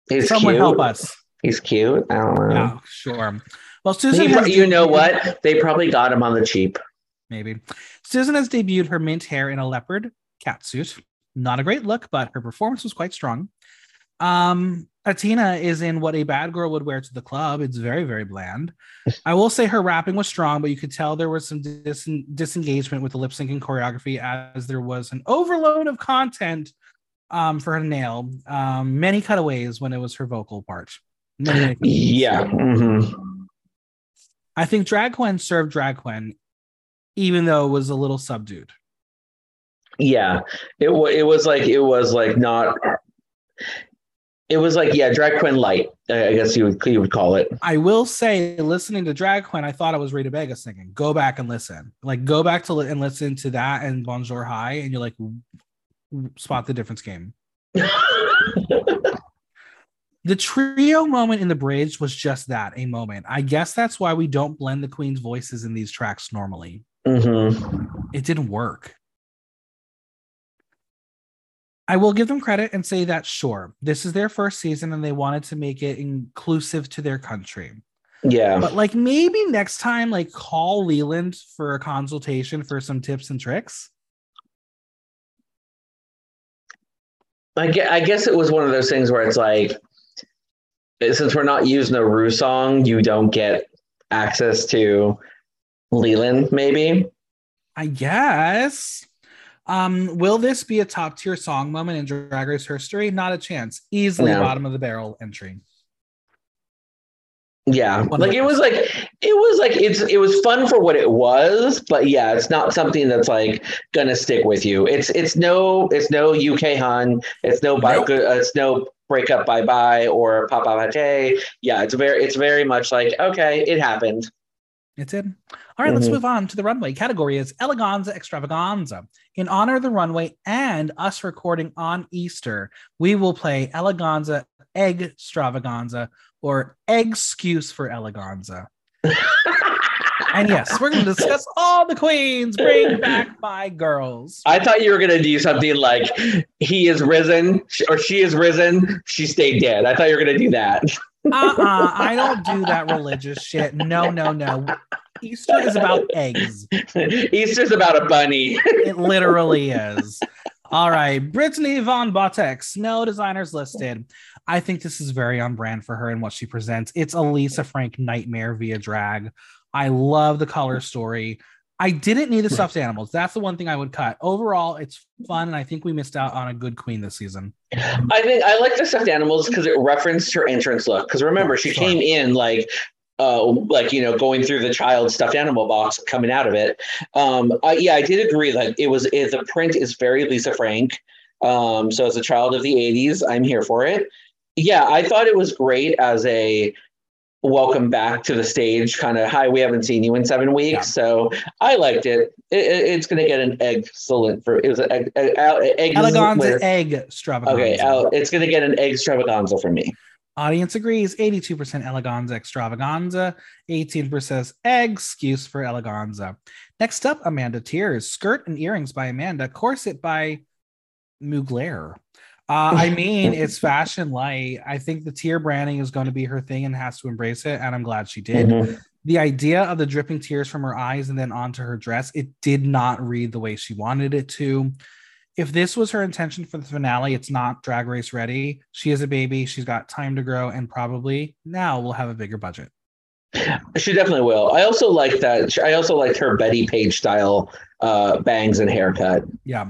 He's Someone cute. help us. He's cute. I don't know. Yeah, sure. Well, Susan, He- has you know what? They probably got him on the cheap. Maybe. Susan has debuted her mint hair in a leopard cat suit. Not a great look, but her performance was quite strong. Um, Athena is in what a bad girl would wear to the club. It's very, very bland. I will say her rapping was strong, but you could tell there was some dis- disengagement with the lip syncing choreography as there was an overload of content um, for her nail. Um, many cutaways when it was her vocal part. Many, many cutaways. [laughs] Yeah. mhm. I think Drag Couenne served Drag Couenne, even though it was a little subdued. Yeah. It was. It was like. It was like not. It was like yeah, Drag Couenne light. I guess you would you would call it. I will say, listening to Drag Couenne, I thought it was Rita Baga singing. Go back and listen. Like, go back to and listen to that and Bonjour High, and you're like, spot the difference game. [laughs] The trio moment in the bridge was just that a moment. I guess that's why we don't blend the queen's voices in these tracks normally. Mhm. It didn't work. I will give them credit and say that sure, this is their first season and they wanted to make it inclusive to their country. Yeah. But like maybe next time, like call Leland for a consultation for some tips and tricks. I guess, I guess it was one of those things where it's like, eh, since we're not using a Rue song, you don't get access to Leland, maybe. I guess. Um, will this be a top tier song moment in Drag Race history? Not a chance. Easily No. bottom of the barrel entry. Yeah, like it was like it was like it's it was fun for what it was, but yeah, it's not something that's like gonna stick with you. It's it's no it's no UK hun, it's no bye, Nope. uh, it's no break up bye bye or papa pate. Yeah, it's very it's very much like okay, it happened. It did. All right, let's Mhm. move on to the runway. Category is Eleganza Extravaganza. In honor of the runway and us recording on Easter, we will play Eleganza Egg Extravaganza or Excuse for Eleganza. [laughs] and yes, we're going to discuss all the queens. Bring back my girls. I thought you were gonna do something like he is risen or she is risen, she stayed dead. I thought you were gonna do that. Uh-uh, I don't do that religious shit. No, no, no. Easter is about eggs. Easter's about a bunny. It literally is. All right, Brittany Von Bottoks, no designers listed. I think this is very on brand for her and what she presents. It's a Lisa Frank nightmare via drag. I love the color story. I didn't need the stuffed animals. That's the one thing I would cut. Overall, it's fun, and I think we missed out on a good queen this season. I think I like the stuffed animals because it referenced her entrance look. Because remember, she Sure. came in like, uh, like you know, going through the child stuffed animal box, coming out of it. Um, I, yeah, I did agree that it was it, the print is very Lisa Frank. Um, so as a child of the '80s, I'm here for it. Yeah, I thought it was great as a welcome back to the stage kind of hi we haven't seen you in seven weeks Yeah. so i liked it, it, it- it's going to get an excellent for it was an egg, egg, egg Eleganza egg extravaganza. Okay, I'll, it's going to get an egg extravaganza for me. Audience agrees 82% Eleganza extravaganza, 18% says egg excuse for Eleganza. Next up, Amanda Tears. Skirt and earrings by Amanda, corset by Mugler. Uh, I [laughs] mean, it's fashion light. I think the tear branding is going to be her thing and has to embrace it. And I'm glad she did. Mhm. The idea of the dripping tears from her eyes and then onto her dress, it did not read the way she wanted it to. If this was her intention for the finale, it's not drag race ready. She is a baby. She's got time to grow and probably now will have a bigger budget. She definitely will. I also like that. I also liked her Bettie Page style uh, bangs and haircut. Yeah.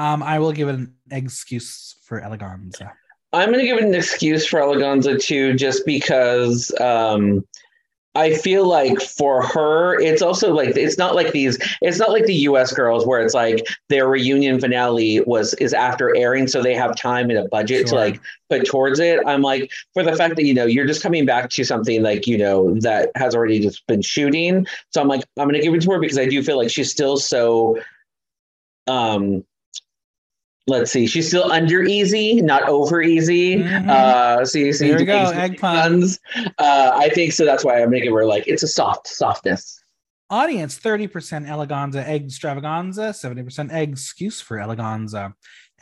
Um, I will give it an excuse for eleganza. I'm going to give it an excuse for eleganza too, just because um, I feel like for her, it's also like it's not like these. It's not like the U.S. girls where it's like their reunion finale was is after airing, so they have time and a budget to like put towards it. I'm like for the fact that you know you're just coming back to something like you know that has already just been shooting. So I'm like I'm going to give it to her because I do feel like she's still so. Um, let's see, she's still under easy, not over easy. Mhm. Uh, so you see, There you go, egg puns. Uh, I think so. That's why I'm making her like it's a soft softness. Audience 30% eleganza egg extravaganza, 70% egg excuse for eleganza.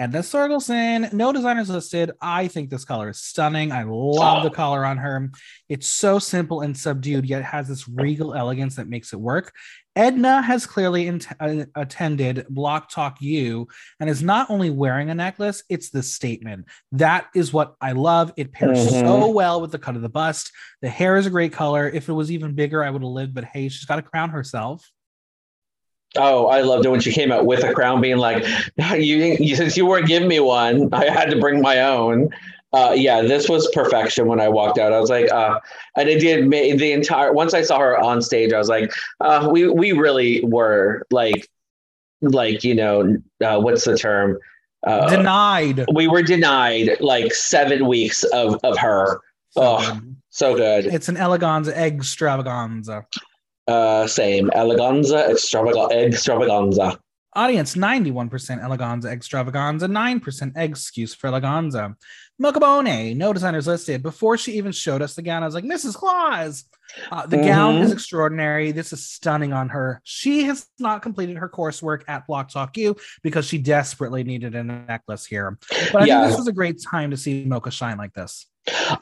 Edna Sorgelsen, no designers listed. I think this color is stunning. I love the color on her. It's so simple and subdued, yet has this regal elegance that makes it work. Edna has clearly int- uh, attended Block Talk U and is not only wearing a necklace, it's the statement. That is what I love. It pairs Mhm. so well with the cut of the bust. The hair is a great color. If it was even bigger, I would have lived, but hey, she's got to crown herself. Oh, I loved it when she came out with a crown, being like, "You, you since you weren't giving me one, I had to bring my own." Uh, yeah, this was perfection when I walked out. I was like, uh, and it did the entire. Once I saw her on stage, I was like, uh, "We we really were like, like you know, uh, what's the term? Uh, Denied. we were denied like seven weeks of of her. So Oh. good. So good. It's an eleganza extravaganza. Uh, same. Eleganza, extravaganza, extravaganza. Audience 91% eleganza extravaganza, 9% excuse for eleganza. Mocha Bonne, no designers listed. Before she even showed us the gown, I was like, Mrs. Claus. Uh, the gown Mhm. is extraordinary. This is stunning on her. She has not completed her coursework at Block Talk U because she desperately needed a necklace here. But I Yeah. think this was a great time to see Mocha shine like this.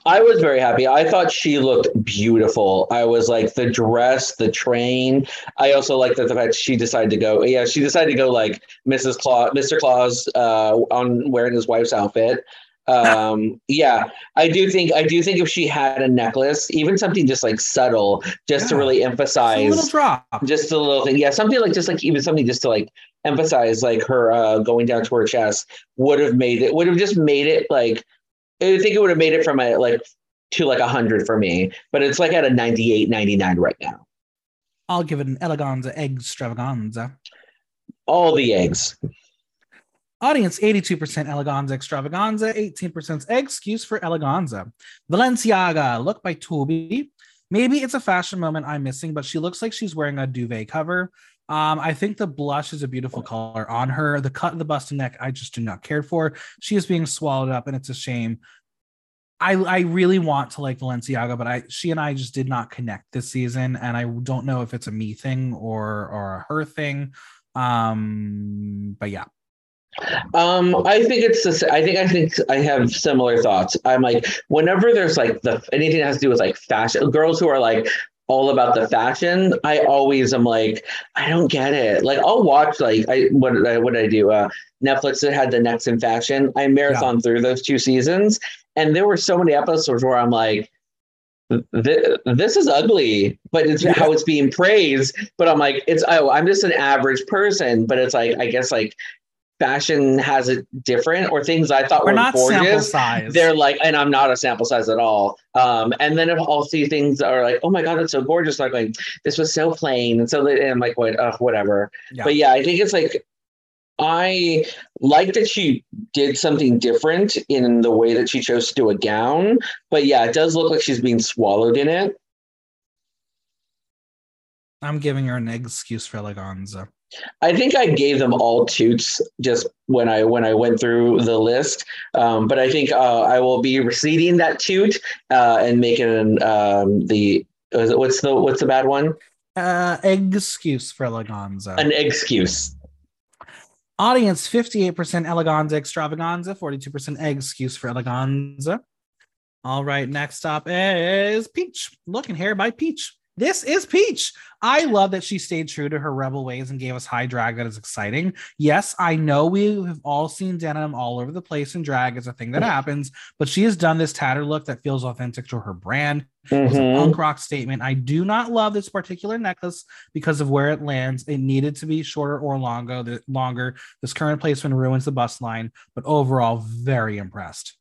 I was very happy. I thought she looked beautiful. I was like the dress, the train. I also like that the fact she decided to go. Yeah, she decided to go like Mrs. Claus, Mr. Claus, uh, on wearing his wife's outfit. Um, yeah, I do think I do think if she had a necklace, even something just like subtle, just to Yeah. really It's a emphasize little drop. just a little thing. Yeah, something like just like even something just to like emphasize like her uh going down to her chest would have made it would have just made it like I think it would have made it from a like to like a hundred for me, but it's like at a 98, 99 right now. I'll give it an eleganza egg extravaganza. All the eggs. Audience 82% eleganza extravaganza, 18% excuse for eleganza. Valenciaga, look by Toby. Maybe it's a fashion moment I'm missing, but she looks like she's wearing a duvet cover. Um, I think the blush is a beautiful color on her. The cut of the bust and neck, I just do not care for. She is being swallowed up, and it's a shame. I I really want to like Valenciaga, but I she and I just did not connect this season, and I don't know if it's a me thing or or a her thing. Um, but yeah. Um, I think it's the. I think I think I have similar thoughts. I'm like, whenever there's like the anything that has to do with like fashion, girls who are like all about the fashion, I always am like, I don't get it. Like, I'll watch like I what did I what did I do? Uh, Netflix that had the Next in Fashion. I marathon through those two seasons, and there were so many episodes where I'm like. "Th- This is ugly, but it's how it's being praised. But I'm like, it's oh, I'm just an average person. But it's like, I guess like fashion has it different or things I thought We're were not sample gorgeous. size. They're like, and I'm not a sample size at all. Um, and then I'll see things that are like, oh my god, that's so gorgeous. Like, like this was so plain, and so and I'm like, what, uh, whatever. Yeah. But yeah, I think it's like I like that she did something different in the way that she chose to do a gown. But yeah, it does look like she's being swallowed in it. I'm giving her an excuse for eleganza. I think I gave them all toots just when I when I went through the list. Um, but I think uh, I will be receding that toot uh, and making um, the what's the what's the bad one? Uh, excuse for eleganza. An excuse. Audience 58% eleganza extravaganza, 42% excuse for eleganza. All right, next up is Peach. Look and hair by Peach. This is Peach. I love that she stayed true to her rebel ways and gave us high drag that is exciting. Yes, I know we have all seen denim all over the place and drag is a thing that happens, but she has done this tattered look that feels authentic to her brand. It's a Mhm. punk rock statement. I do not love this particular necklace because of where it lands. It needed to be shorter or longer. The longer this current placement ruins the bust line, but overall, very impressed.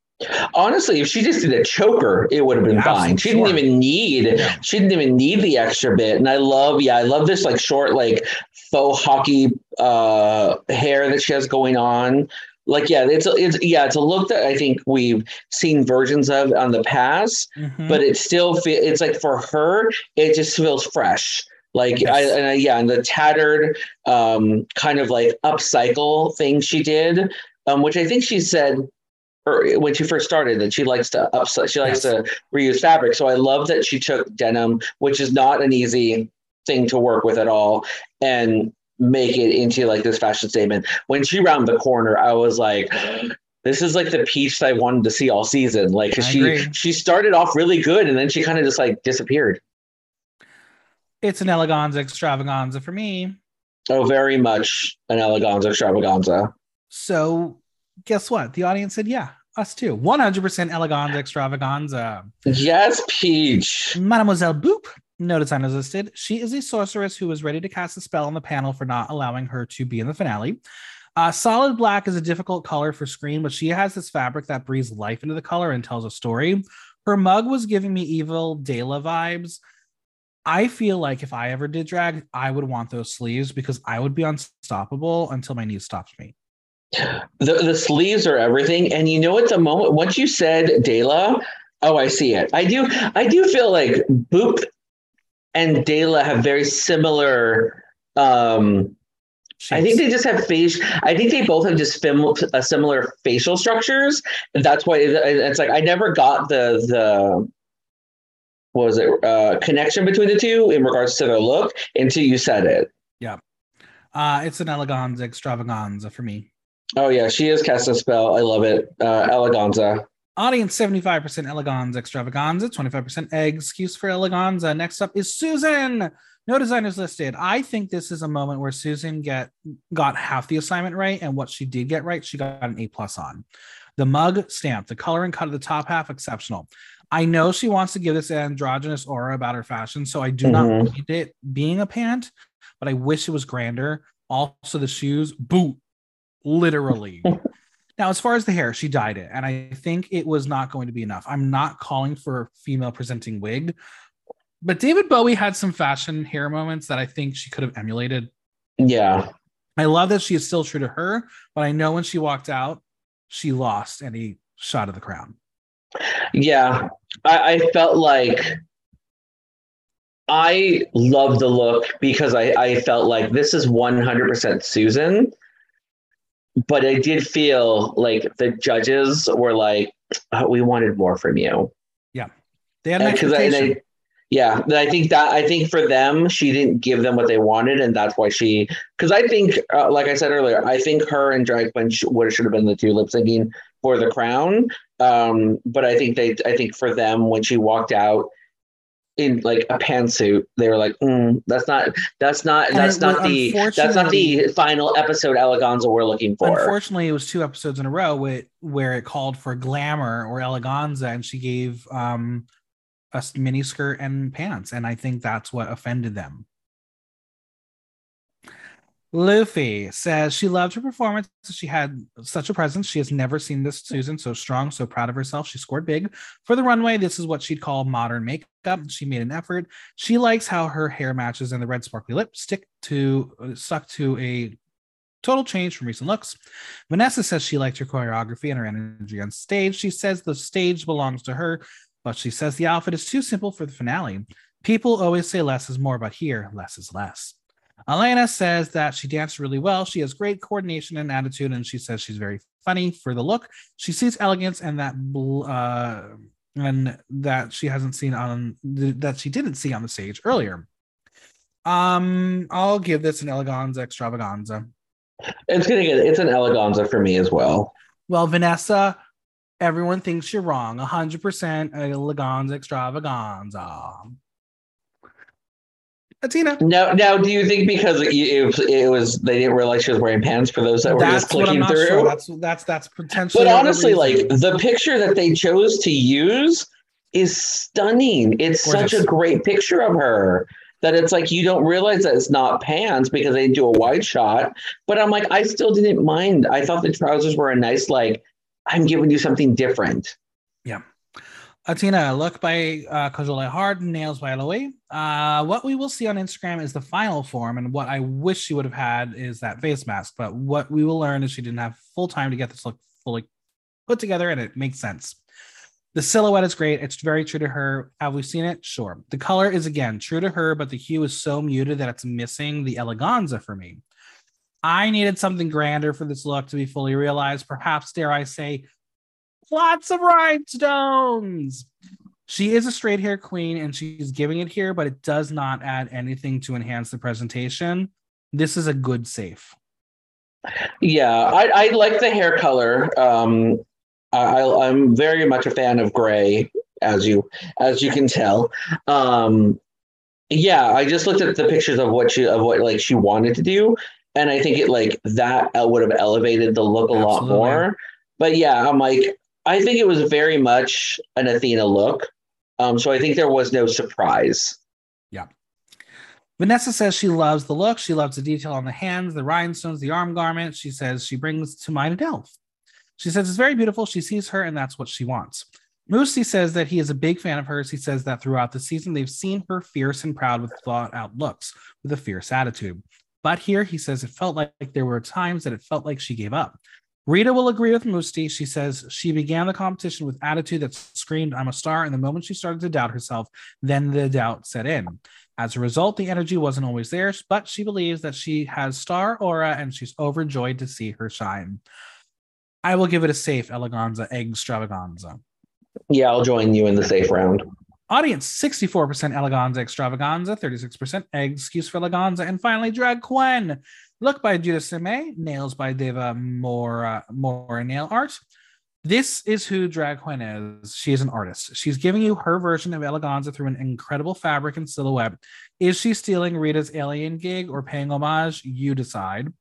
Honestly, if she just did a choker, it would have been fine. She didn't even need she didn't even need the extra bit. And I love, yeah, I love this like short, like faux hockey uh hair that she has going on. Like, yeah, it's a, it's yeah, it's a look that I think we've seen versions of on the past, Mhm. but it still feel it's like for her, it just feels fresh. Like I, and I, yeah, and the tattered um kind of like upcycle thing she did, um, which I think she said or when she first started that she likes to upcycle she likes to reuse fabric. So I love that she took denim, which is not an easy thing to work with at all, and make it into like this fashion statement. When she round the corner, I was like, this is like the peach that I wanted to see all season. like she agree. she started off really good and then she kind of just like disappeared. it's an eleganza extravaganza for me. Oh, very much an eleganza extravaganza. So, guess what? The audience said, yeah, us too. 100% eleganza extravaganza. Yes, Peach. Mademoiselle Boop, no designers listed. She is a sorceress who is ready to cast a spell on the panel for not allowing her to be in the finale. Uh, solid black is a difficult color for screen, but she has this fabric that breathes life into the color and tells a story. Her mug was giving me evil Dela vibes. I feel like if I ever did drag, I would want those sleeves because I would be unstoppable until my knees stopped me. The the sleeves are everything. And you know at the moment once you said Dela, oh I see it. I do I do feel like Boop and Dela have very similar um I think they just have face. I think they both have just fim, uh, similar facial structures. And that's why it- it's like I never got the the what was it uh, connection between the two in regards to their look until you said it. Yeah, uh, it's an eleganza extravaganza for me. Oh yeah, she is cast a spell. I love it. Uh, Eleganza. Audience 75% eleganza extravaganza, 25% excuse for eleganza. Next up is Susan. No designers listed. I think this is a moment where Susan get got half the assignment right, and what she did get right, she got an A plus on. The mug stamp, the color and cut of the top half, exceptional. I know she wants to give this androgynous aura about her fashion, so I do not Mhm. mind it being a pant, but I wish it was grander. Also, the shoes, boot, literally. [laughs] Now, as far as the hair, she dyed it, and I think it was not going to be enough. I'm not calling for a female presenting wig, but David Bowie had some fashion hair moments that I think she could have emulated. Yeah. I love that she is still true to her, but I know when she walked out, she lost any shot of the crown. Yeah, I, I felt like I loved the look because I, I felt like this is 100% Susan. But I did feel like the judges were like, "Uh, we wanted more from you. Yeah, they had an Because I. I, yeah, I think that I think for them, she didn't give them what they wanted, and that's why she. Because I think, uh, like I said earlier, I think her and Drag Couenne would should have been the two lip syncing for the crown. Um, but I think they, I think for them, when she walked out in like a pantsuit, they were like, mm, "That's not, that's not, And that's not the, that's not the final episode Eleganza we're looking for." Unfortunately, it was two episodes in a row with, where it called for glamour or eleganza, and she gave um, a mini skirt and pants, and I think that's what offended them. Lufy says she loved her performance. She had such a presence. She has never seen this Susan so strong, so proud of herself. She scored big for the runway. This is what she'd call modern makeup. She made an effort. She likes how her hair matches and the red sparkly lip stick to uh, stuck to a total change from recent looks. Vanessa says she liked her choreography and her energy on stage. She says the stage belongs to her, but she says the outfit is too simple for the finale. People always say less is more, but here, less is less. Elena says that she danced really well. She has great coordination and attitude, and she says she's very funny for the look. She sees elegance and that bl- uh, and that she hasn't seen on that she didn't see on the stage earlier. Um, I'll give this an eleganza extravaganza. it's gonna get, it's an Eleganza for me as well. Well, Vanessa, everyone thinks you're wrong. 100% eleganza extravaganza. Athena. Now, now, do you think because it, it, it was they didn't realize she was wearing pants for those that were just That's what I'm clicking not through? sure. That's that's that's potentially. But honestly, like the picture that they chose to use is stunning. It's such a great picture of her that it's like you don't realize that it's not pants because they do a wide shot. But I'm like, I still didn't mind. I thought the trousers were a nice, like, I'm giving you something different. Athena, look by uh, Kajole Hard, nails by Eloise. Uh, what we will see on Instagram is the final form, and what I wish she would have had is that face mask. But what we will learn is she didn't have full time to get this look fully put together, and it makes sense. The silhouette is great. It's very true to her. Have we seen it? Sure. The color is again true to her, but the hue is so muted that it's missing the eleganza for me. I needed something grander for this look to be fully realized. Perhaps, dare I say, lots of rhinestones. She is a straight hair queen and she's giving it here, but it does not add anything to enhance the presentation. This is a good safe. Yeah, I, I like the hair color. Um, I, I- I'm very much a fan of gray, as you as you can tell. Um, yeah, I just looked at the pictures of what she of what like she wanted to do, and I think it like that uh, would have elevated the look a lot more. But yeah, I'm like I think it was very much an Athena look. Um, so I think there was no surprise. Yeah. Vanessa says she loves the look. She loves the detail on the hands, the rhinestones, the arm garment. She says she brings to mind an elf. She says it's very beautiful. She sees her, and that's what she wants. Mustii says that he is a big fan of hers. He says that throughout the season, they've seen her fierce and proud with thought out looks, with a fierce attitude. But here he says it felt like there were times that it felt like she gave up. Rita will agree with Mustii. She says she began the competition with attitude that screamed, I'm a star. And the moment she started to doubt herself, then the doubt set in. As a result, the energy wasn't always there, but she believes that she has star aura and she's overjoyed to see her shine. I will give it a safe eleganza egg extravaganza. Yeah, I'll join you in the safe round. Audience 64% eleganza extravaganza, 36% egg excuse for eleganza, and finally Drag Couenne. Look by Judith Sime, nails by Deva Mora Mora Nail Art. This is who Drag Couenne is. She is an artist. She's giving you her version of eleganza through an incredible fabric and silhouette. Is she stealing Rita's alien gig or paying homage? You decide.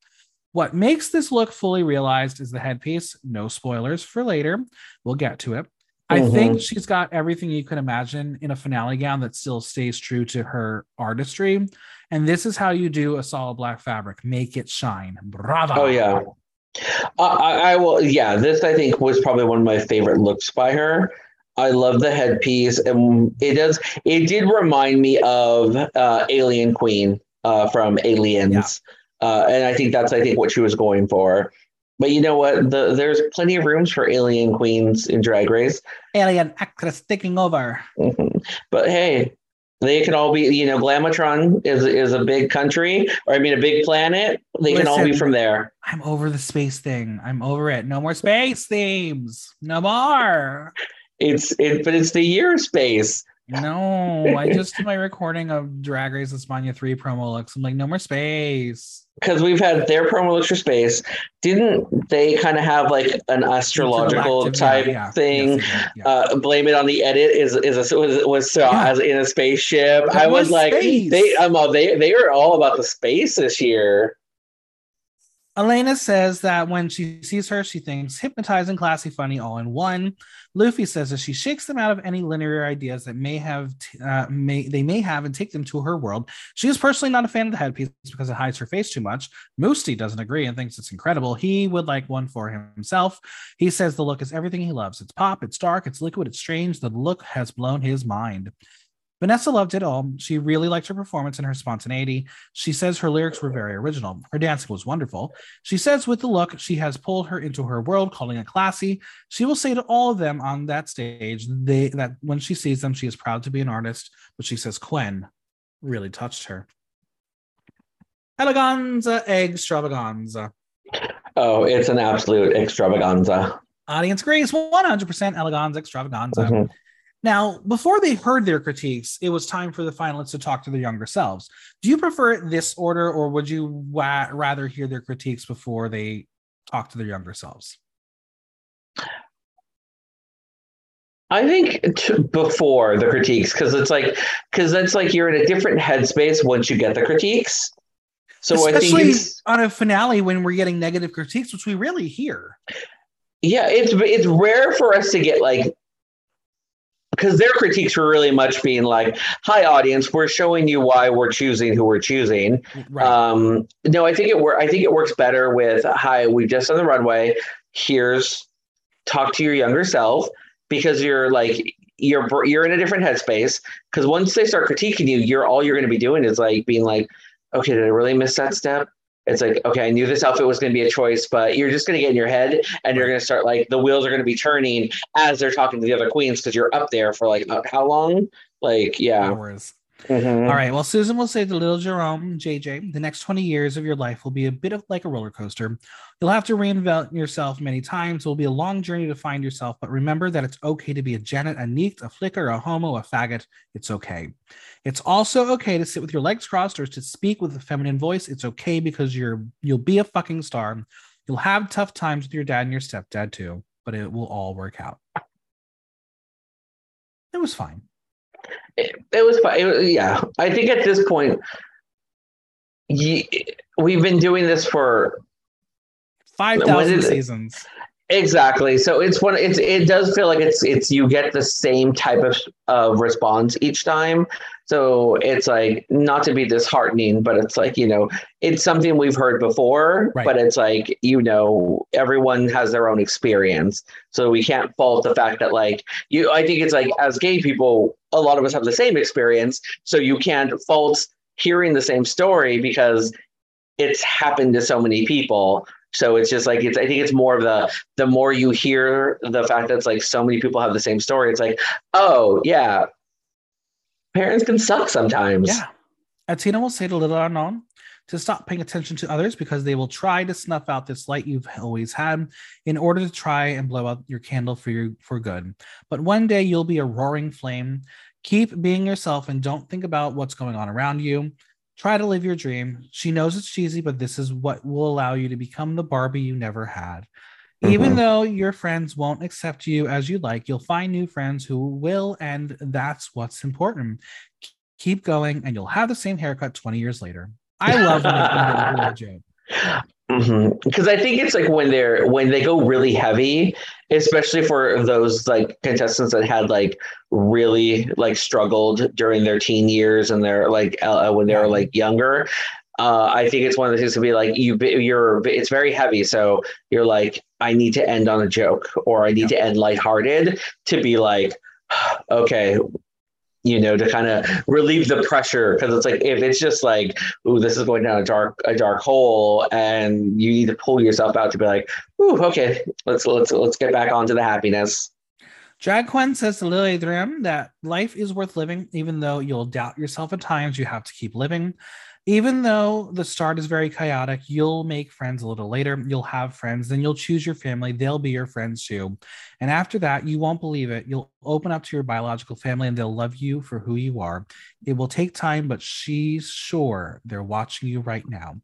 What makes this look fully realized is the headpiece. No spoilers for later. We'll get to it. I Mhm. think she's got everything you could imagine in a finale gown that still stays true to her artistry. And this is how you do a solid black fabric. Make it shine. Bravo. Oh yeah. I, I, I will. Yeah, this I think was probably one of my favorite looks by her. I love the headpiece, and it does. It did remind me of uh, Alien Queen uh, from Aliens, uh, and I think that's I think what she was going for. But you know what? The, there's plenty of rooms for Alien Queens in Drag Race. Alien actress taking over. Mhm. But hey, they can all be. You know, Glamatron is is a big country, or I mean, a big planet. They can all be from there. I'm over the space thing. I'm over it. No more space themes. No more. It's it, but it's the year space. No, I just did my recording of Drag Race España 3 promo looks. I'm like, no more space. Because we've had their promo looks for space. Didn't they kind of have like an astrological type yeah, yeah. thing? Yes, yeah. Uh, blame it on the edit is is a, was was Saw as in a spaceship. I was like space. they um they they are all about the space this year. Elena says that when she sees her, she thinks hypnotizing, classy, funny, all in one. Lufy says that she shakes them out of any linear ideas that may have uh, may they may have and take them to her world. She is personally not a fan of the headpiece because it hides her face too much. Mustii doesn't agree and thinks it's incredible. He would like one for himself. He says the look is everything he loves. It's pop, it's dark, it's liquid, it's strange. The look has blown his mind. Vanessa loved it all. She really liked her performance and her spontaneity. She says her lyrics were very original. Her dancing was wonderful. She says with the look, she has pulled her into her world, calling it classy. She will say to all of them on that stage they, that when she sees them, she is proud to be an artist. But she says Couenne really touched her. Eleganza extravaganza. Oh, it's an absolute extravaganza. Audience agrees 100% eleganza extravaganza. Mhm. Now, before they heard their critiques, it was time for the finalists to talk to their younger selves. Do you prefer this order, or would you wa- rather hear their critiques before they talk to their younger selves? I think t- before the critiques, because it's like, because it's like you're in a different headspace once you get the critiques. So Especially I think it's on a finale when we're getting negative critiques, which we really hear. yeah, it's it's rare for us to get like because their critiques were really much being like, "Hi, audience, we're showing you why we're choosing who we're choosing." Right. Um, no, I think it wor- I think it works better with "Hi, we've just done the runway. Here's talk to your younger self," because you're like you're you're in a different headspace. Because once they start critiquing you, you're all you're going to be doing is like being like, "Okay, did I really miss that step?" It's like, okay, I knew this outfit was going to be a choice, but you're just going to get in your head and you're going to start like the wheels are going to be turning as they're talking to the other queens because you're up there for like how long? Like, yeah. Hours. Mhm. All right. Well, Susan will say to little Jerome, JJ, the next 20 years of your life will be a bit of like a roller coaster. You'll have to reinvent yourself many times. It will be a long journey to find yourself, but remember that it's okay to be a Janet, a Neat, a Flicker, a Homo, a faggot. It's okay. It's also okay to sit with your legs crossed or to speak with a feminine voice. It's okay because you're you'll be a fucking star. You'll have tough times with your dad and your stepdad too, but it will all work out. It was fine. It, it was fine. It yeah. I think at this point, ye- we've been doing this for Five Was seasons. Exactly. So it's one. It's it does feel like it's it's you get the same type of of response each time. So it's like not to be disheartening, but it's like you know it's something we've heard before. Right. But it's like you know everyone has their own experience, so we can't fault the fact that like you. I think it's like as gay people, a lot of us have the same experience, so you can't fault hearing the same story because it's happened to so many people. So it's just like it's. I think it's more of the the more you hear the fact that it's like so many people have the same story, it's like, oh yeah, parents can suck sometimes. Yeah. Athena will say to little unknown to stop paying attention to others because they will try to snuff out this light you've always had in order to try and blow out your candle for your for good. But one day you'll be a roaring flame. Keep being yourself and don't think about what's going on around you. Try to live your dream. She knows it's cheesy, but this is what will allow you to become the Barbie you never had. Even Mhm. though your friends won't accept you as you like, you'll find new friends who will, and that's what's important. Keep going, and you'll have the same haircut 20 years later. I love when they when they're. Because I think it's like when they're when they go really heavy, especially for those like contestants that had like really like struggled during their teen years and they're like uh, when they were like younger. Uh, I think it's one of the things to be like you. You're it's very heavy, so you're like I need to end on a joke or I need to end lighthearted to be like [sighs] okay, you know, to kind of relieve the pressure because it's like if it's just like, ooh, this is going down a dark a dark hole, and you need to pull yourself out to be like, ooh, okay, let's let's let's get back onto the happiness. Drag Couenne says to Lily Adrian that life is worth living, even though you'll doubt yourself at times, you have to keep living. Even though the start is very chaotic, you'll make friends a little later. You'll have friends, then you'll choose your family. They'll be your friends too. And after that, you won't believe it. You'll open up to your biological family and they'll love you for who you are. It will take time, but she's sure they're watching you right now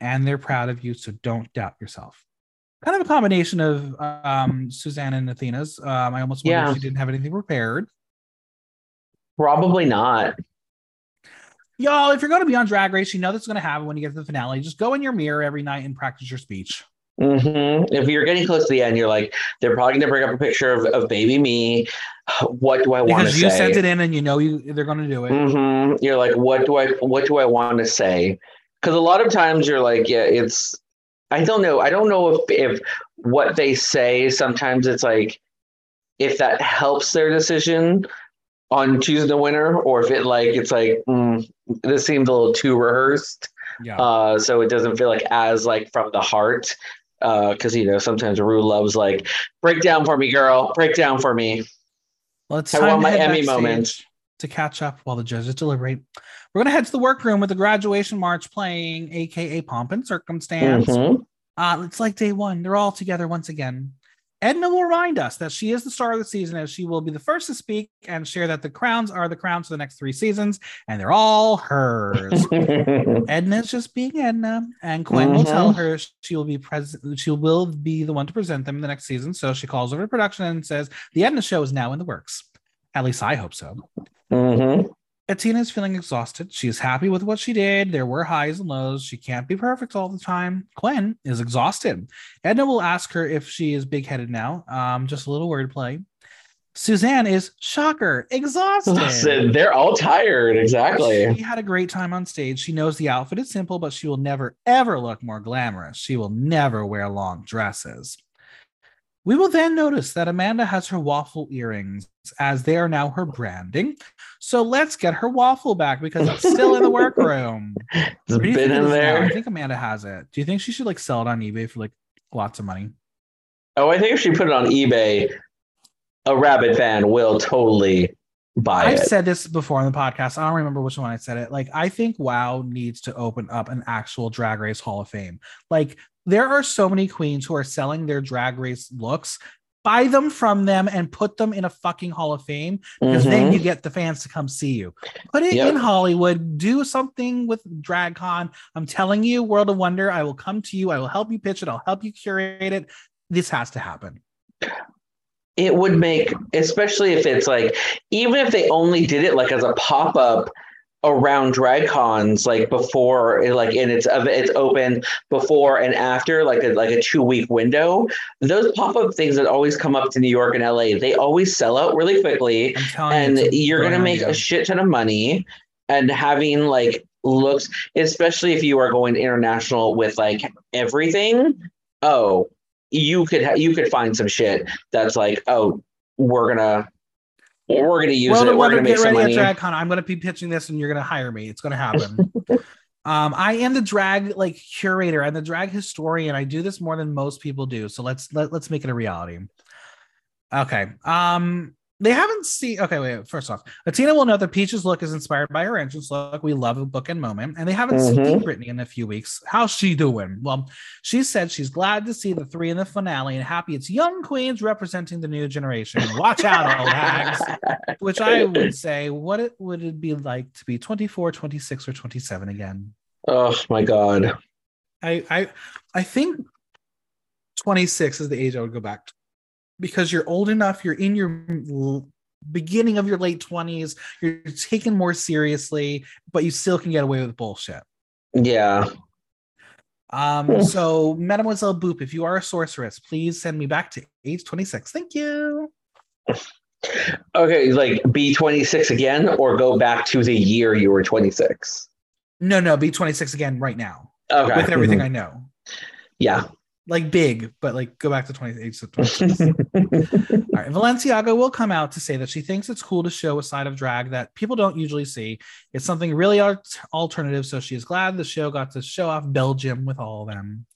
and they're proud of you. So don't doubt yourself. Kind of a combination of um, Suzanne and Athena's. Um, I almost wonder Yeah. if she didn't have anything prepared. Probably not. Y'all, if you're going to be on Drag Race, you know that's going to happen when you get to the finale. Just go in your mirror every night and practice your speech. hmm If you're getting close to the end, you're like, they're probably going to bring up a picture of, of baby me. What do I want to say? Because you sent it in and you know you they're going to do it. hmm You're like, what do I what do I want to say? Because a lot of times you're like, yeah, it's. I don't know. I don't know if if what they say sometimes it's like if that helps their decision on choosing the winner, or if it like it's like mm, this seems a little too rehearsed, Yeah. uh, so it doesn't feel like as like from the heart. Because you know sometimes Rue loves like break down for me, girl, break down for me. well, it's I want my Emmy moment. to catch up while the judges deliberate. We're going to head to the workroom with the graduation march playing, aka Pomp and Circumstance. Mhm. Uh, it's like day one. They're all together once again. Edna will remind us that she is the star of the season as she will be the first to speak and share that the crowns are the crowns for the next three seasons and they're all hers. [laughs] Edna's just being Edna, and Couenne will tell Mm-hmm. her she will be present. She will be the one to present them in the next season. So she calls over to production and says the Edna show is now in the works. At least I hope so. Mhm. Athena is feeling exhausted. She is happy with what she did. There were highs and lows. She can't be perfect all the time. Couenne is exhausted. Edna will ask her if she is big headed now. Um, just a little wordplay. Suzanne is shocker, exhausted. Listen, [laughs] they're all tired. Exactly. She had a great time on stage. She knows the outfit is simple, but she will never, ever look more glamorous. She will never wear long dresses. We will then notice that Amanda has her waffle earrings as they are now her branding. So let's get her waffle back because it's still in the workroom. It's [laughs] What do you been in is now? there. I think Amanda has it. Do you think she should like sell it on eBay for like lots of money? Oh, I think if she put it on eBay, a rabbit fan will totally buy it. I've said this before on the podcast. I don't remember which one I said it. Like, I think WoW needs to open up an actual Drag Race Hall of Fame. Like, there are so many queens who are selling their Drag Race looks. Buy them from them and put them in a fucking Hall of Fame because then Mhm. you get the fans to come see you. Put it Yep. in Hollywood. Do something with DragCon. I'm telling you, World of Wonder. I will come to you. I will help you pitch it. I'll help you curate it. This has to happen. it would make, especially if it's like, even if they only did it like as a pop up around drag cons, like before, like and it's of it's open before and after, like a like a two week window. Those pop up things that always come up to New York and LA, they always sell out really quickly. And you, you're gonna make idea. a shit ton of money and having like looks especially if you are going international with like everything oh you could ha- you could find some shit that's like oh we're gonna we're gonna use World it we're gonna make get some ready money at DragCon. I'm going to be pitching this, and you're going to hire me. It's going to happen. [laughs] um, I am the drag like curator. I'm the drag historian. I do this more than most people do. So let's let, let's make it a reality. Okay. Um, they haven't seen. Okay, wait. First off, Athena will know that Peach's look is inspired by her entrance look. We love a book and moment, and they haven't seen Mhm. Brittany in a few weeks. How's she doing? Well, she said she's glad to see the three in the finale and happy it's young queens representing the new generation. Watch out, old hags [laughs] which I would say, what it would it be like to be 24, 26, or 27 again? oh my god I I I think 26 is the age I would go back to because you're old enough, you're in your beginning of your late 20s, you're taken more seriously, but you still can get away with bullshit. yeah Um, so Mademoiselle Boop, if you are a sorceress, please send me back to age 26. Thank you. okay like be 26 again or go back to the year you were 26 No, no, be 26 again right now okay with everything I know. yeah like big, but like go back to 28. So 26. [laughs] All right. Valenciaga will come out to say that she thinks it's cool to show a side of drag that people don't usually see. It's something really art- alternative. So she is glad the show got to show off Belgium with all of them.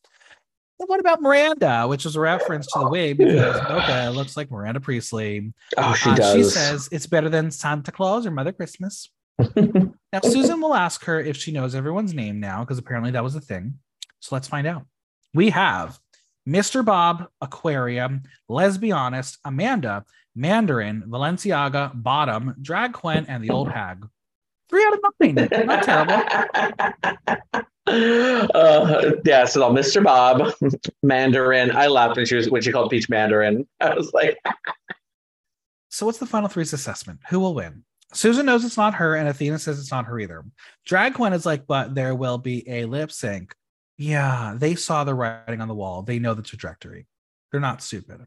But what about Miranda, which is a reference to the wig because Mocha looks like Miranda Priestly. oh she Uh, does she says it's better than Santa Claus or Mother Christmas. [laughs] Now, Susan will ask her if she knows everyone's name now, because apparently that was a thing. So let's find out. We have Mr. Bob, Aquarium, Let's Be Honest, Amanda, Mandarin, Valenciaga, Bottom, Drag Couenne, and the Old Hag. Three out of nine. Not terrible. uh, yeah, so Mr. Bob, Mandarin. I laughed when she was when she called Peach Mandarin. I was like, [laughs] So what's the final three's assessment? Who will win? Susan knows it's not her, and Athena says it's not her either. Drag Couenne is like, but there will be a lip sync. Yeah, they saw the writing on the wall. They know the trajectory. They're not stupid.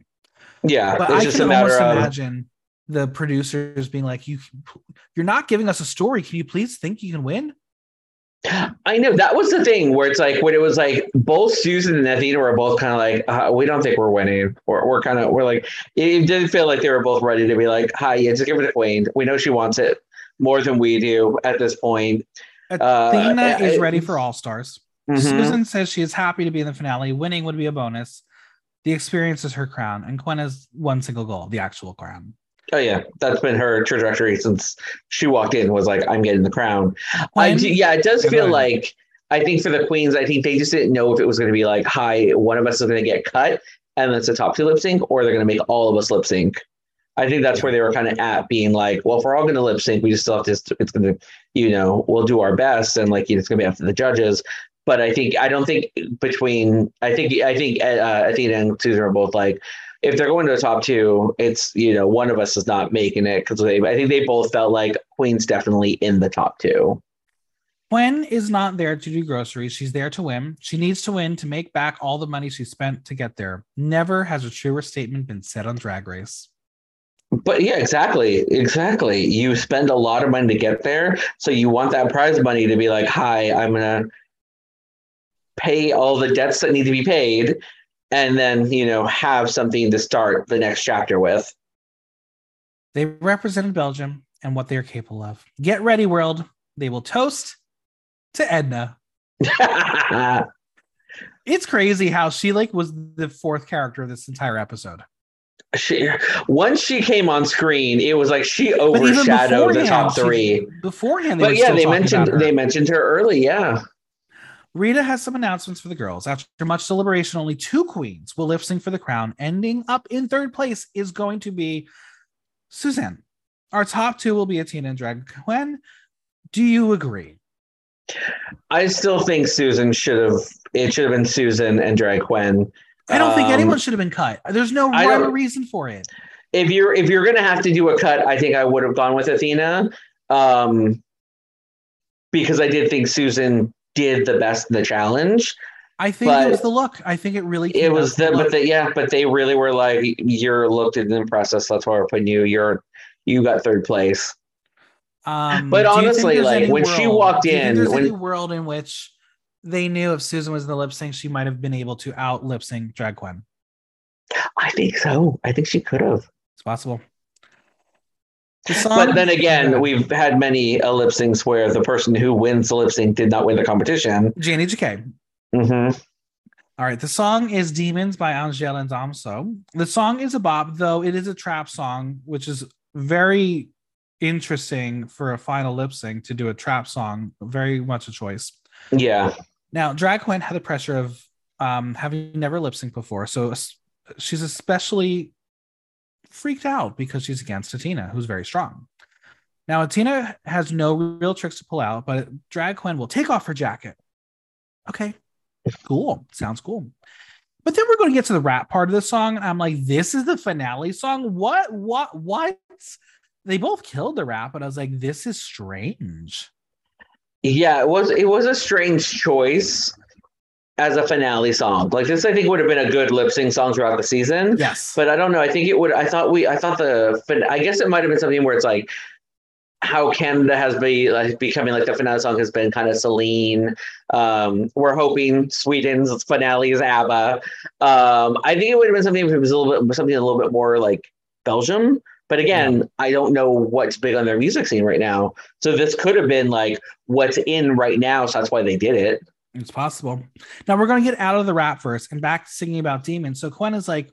yeah, But it's I just can a almost of imagine the producers being like, "You, you're not giving us a story. Can you please think you can win?" I know that was the thing where it's like when it was like both Susan and Athena were both kind of like, uh, we don't think we're winning. Or we're kind of we're like, it didn't feel like they were both ready to be like, hi, yeah, just give it to Couenne. We know she wants it more than we do at this point. Uh, Athena I- is ready for All Stars. Mhm. Susan says she is happy to be in the finale. Winning would be a bonus. The experience is her crown, and Couenne has one single goal: the actual crown. Oh yeah, that's been her trajectory since she walked in. Was like, I'm getting the crown. I Gwen- do, yeah, it does feel like I think for the queens, I think they just didn't know if it was going to be like, hi, one of us is going to get cut and it's a top two lip sync, or they're going to make all of us lip sync. I think that's where they were kind of at, being like, well, if we're all going to lip sync, we just still have to. It's going to, you know, we'll do our best, and like it's going to be up to the judges. But I think I don't think between I think I think uh, Athena and Susan are both like if they're going to the top two, it's you know one of us is not making it because I think they both felt like Couenne's definitely in the top two. Couenne is not there to do groceries. She's there to win. She needs to win to make back all the money she spent to get there. Never has a truer statement been said on Drag Race. But yeah, exactly. Exactly. You spend a lot of money to get there. So you want that prize money to be like, hi, I'm going to pay all the debts that need to be paid and then, you know, have something to start the next chapter with. They represented Belgium and what they are capable of. Get ready, world. They will toast to Edna. [laughs] it's crazy how she like was the fourth character of this entire episode. She once she came on screen, it was like she overshadowed the top three. She, beforehand, but yeah, they mentioned they mentioned her early. Yeah. Rita has some announcements for the girls. After much deliberation, only two queens will lip sync for the crown. Ending up in third place is going to be Suzanne. Our top two will be Athena and Drag Couenne. Do you agree? I still think Susan should have. It should have been Susan and Drag Couenne. I don't um, think anyone should have been cut. There's no rhyme or reason for it. If you're if you're gonna have to do a cut, I think I would have gone with Athena, um, because I did think Susan did the best in the challenge. I think it was the look. I think it really. It was the, the but the, yeah, but they really were like, your look didn't impress us. That's why we're putting you. You're you got third place. Um, but honestly, like when world, she walked in, there's when, any world in which they knew if Susan was in the lip sync, she might have been able to out lip sync Drag Couenne. I think so. I think she could have. It's possible. But then again, we've had many uh, lip syncs where the person who wins the lip sync did not win the competition. Jacké. Mm-hmm. All right. The song is Demons by Angèle and Damso. The song is a bop, though it is a trap song, which is very interesting for a final lip sync to do a trap song. Very much a choice. Yeah. Now, Drag Couenne had the pressure of um, having never lip sync before. So she's especially freaked out because she's against Athena, who's very strong. Now, Athena has no real tricks to pull out, but Drag Couenne will take off her jacket. Okay, cool. Sounds cool. But then we're going to get to the rap part of the song. And I'm like, this is the finale song. What? What? What? They both killed the rap, and I was like, this is strange. Yeah, it was. It was a strange choice as a finale song. Like this, I think would have been a good lip sync song throughout the season. Yes, but I don't know. I think it would. I thought we. I thought the. I guess it might have been something where it's like how Canada has been like becoming like the finale song has been kind of Celine. Um, we're hoping Sweden's finale is ABBA. Um, I think it would have been something if it was a little bit something a little bit more like Belgium. But again, yeah. I don't know what's big on their music scene right now. So this could have been like what's in right now. So that's why they did it. It's possible. Now we're going to get out of the rap verse and back to singing about demons. So Couenne is like,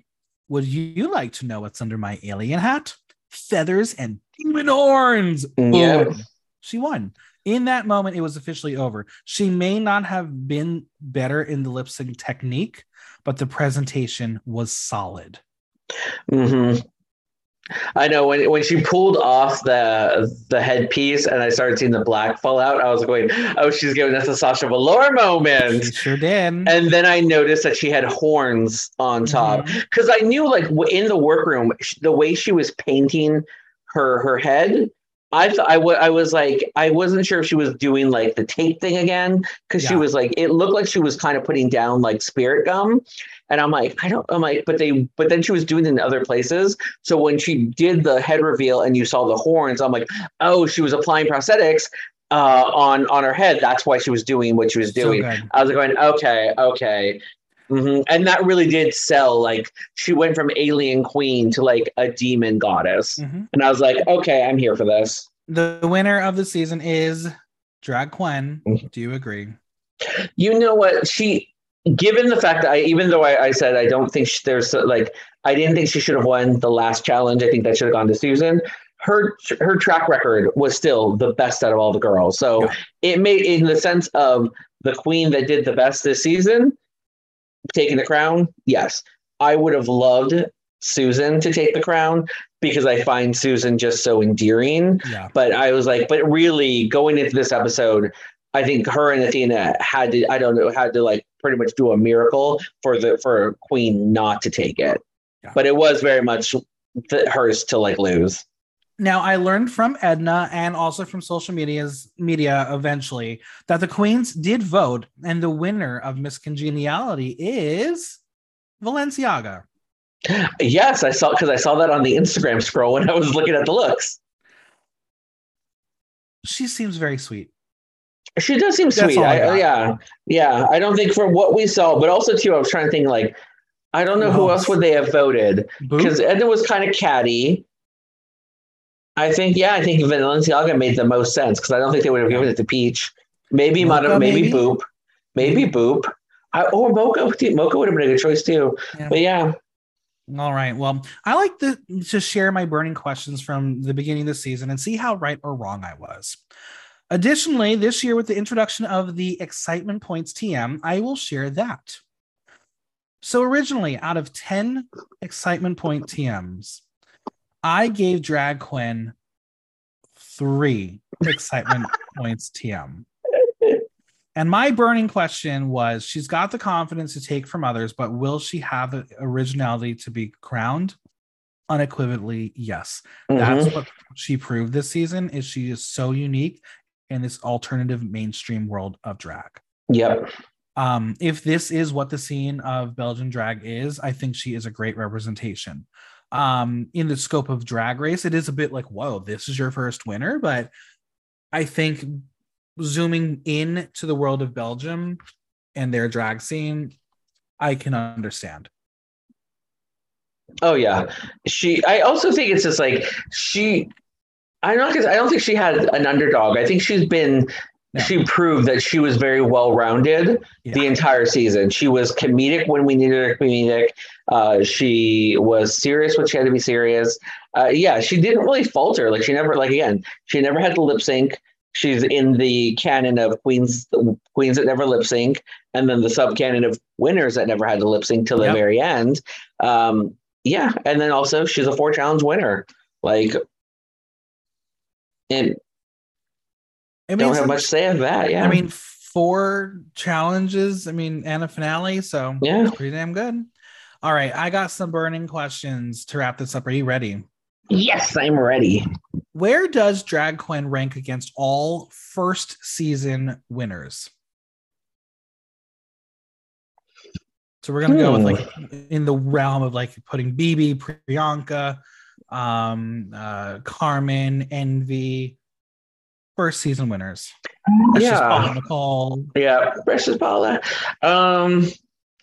Would you like to know what's under my alien hat? Feathers and demon horns. Yeah. She won. In that moment, it was officially over. She may not have been better in the lip sync technique, but the presentation was solid. Mm-hmm. I know when when she pulled off the the headpiece and I started seeing the black fall out, I was going, "Oh, she's giving us a Sasha Velour moment." She sure did. And then I noticed that she had horns on top because mm-hmm. I knew, like, in the workroom, the way she was painting her her head. I thought I, w- I was like I wasn't sure if she was doing like the tape thing again because yeah. she was like it looked like she was kind of putting down like spirit gum, and I'm like, I don't, I'm like, but they, but then she was doing it in other places. So when she did the head reveal and you saw the horns, I'm like, oh, she was applying prosthetics uh, on on her head. That's why she was doing what she was doing. So I was like going, okay, okay. Mm-hmm. And that really did sell. Like she went from alien queen to like a demon goddess. Mm-hmm. And I was like, okay, I'm here for this. The winner of the season is Drag Couenne. Mm-hmm. Do you agree? You know what? She given the fact that I, even though I, I said I don't think she, there's like, I didn't think she should have won the last challenge. I think that should have gone to Susan. Her her track record was still the best out of all the girls. So yeah. it made in the sense of the queen that did the best this season, taking the crown. Yes, I would have loved Susan to take the crown because I find Susan just so endearing. Yeah. But I was like, but really going into this episode, I think her and Athena had to, I don't know, had to like pretty much do a miracle for the for Couenne not to take it. Yeah. But it was very much th- hers to like lose. Now I learned from Edna and also from social media's media eventually that the queens did vote, and the winner of Miss Congeniality is Valenciaga. Yes, I saw because I saw that on the Instagram scroll when I was looking at the looks. She seems very sweet. She does seem That's sweet. I yeah, yeah. I don't think from what we saw, but also too, I was trying to think like, I don't know who else? would they have voted because Edna was kind of catty. I think, yeah, I think Valenciaga made the most sense because I don't think they would have given it to Peach. Maybe Mocha, maybe, maybe? Boop, maybe Boop, I, or Mocha. Mocha would have been a good choice too. Yeah. But yeah, All right. Well, I like to to share my burning questions from the beginning of the season and see how right or wrong I was. Additionally, this year with the introduction of the excitement points TM, I will share that. So originally, out of 10 excitement point TMs, I gave Drag Couenne three excitement [laughs] points TM. And my burning question was she's got the confidence to take from others, but will she have the originality to be crowned? Unequivocally, yes. That's Mhm. what she proved this season is she is so unique in this alternative mainstream world of drag. yep. Um, if this is what the scene of Belgian drag is, I think she is a great representation. Um, in the scope of drag race, it is a bit like, whoa, this is your first winner, but I think zooming in to the world of Belgium and their drag scene, I can understand. Oh yeah, she. I also think it's just like she. I'm not I don't think she had an underdog. I think she's been. No. She proved that she was very well rounded Yeah. the entire season. She was comedic when we needed her comedic. Uh, she was serious when she had to be serious. Uh, yeah, she didn't really falter. Like she never, like again, she never had to lip sync. She's in the canon of queens, queens that never lip sync, and then the sub canon of winners that never had to lip sync till the Yep. very end. Um, yeah, and then also she's a four challenge winner. Like, and I mean, don't have much say of that. Yeah, I mean, four challenges. I mean, and a finale. So Yeah. it's pretty damn good. All right, I got some burning questions to wrap this up. Are you ready? yes, I'm ready. Where does Drag Couenne rank against all first season winners? So we're gonna go with Hmm. like in the realm of like putting BB, Priyanka, um, uh, Carmen, Envy, first season winners. Precious Yeah. Paula Nicole. Yeah, Precious Paula. Um,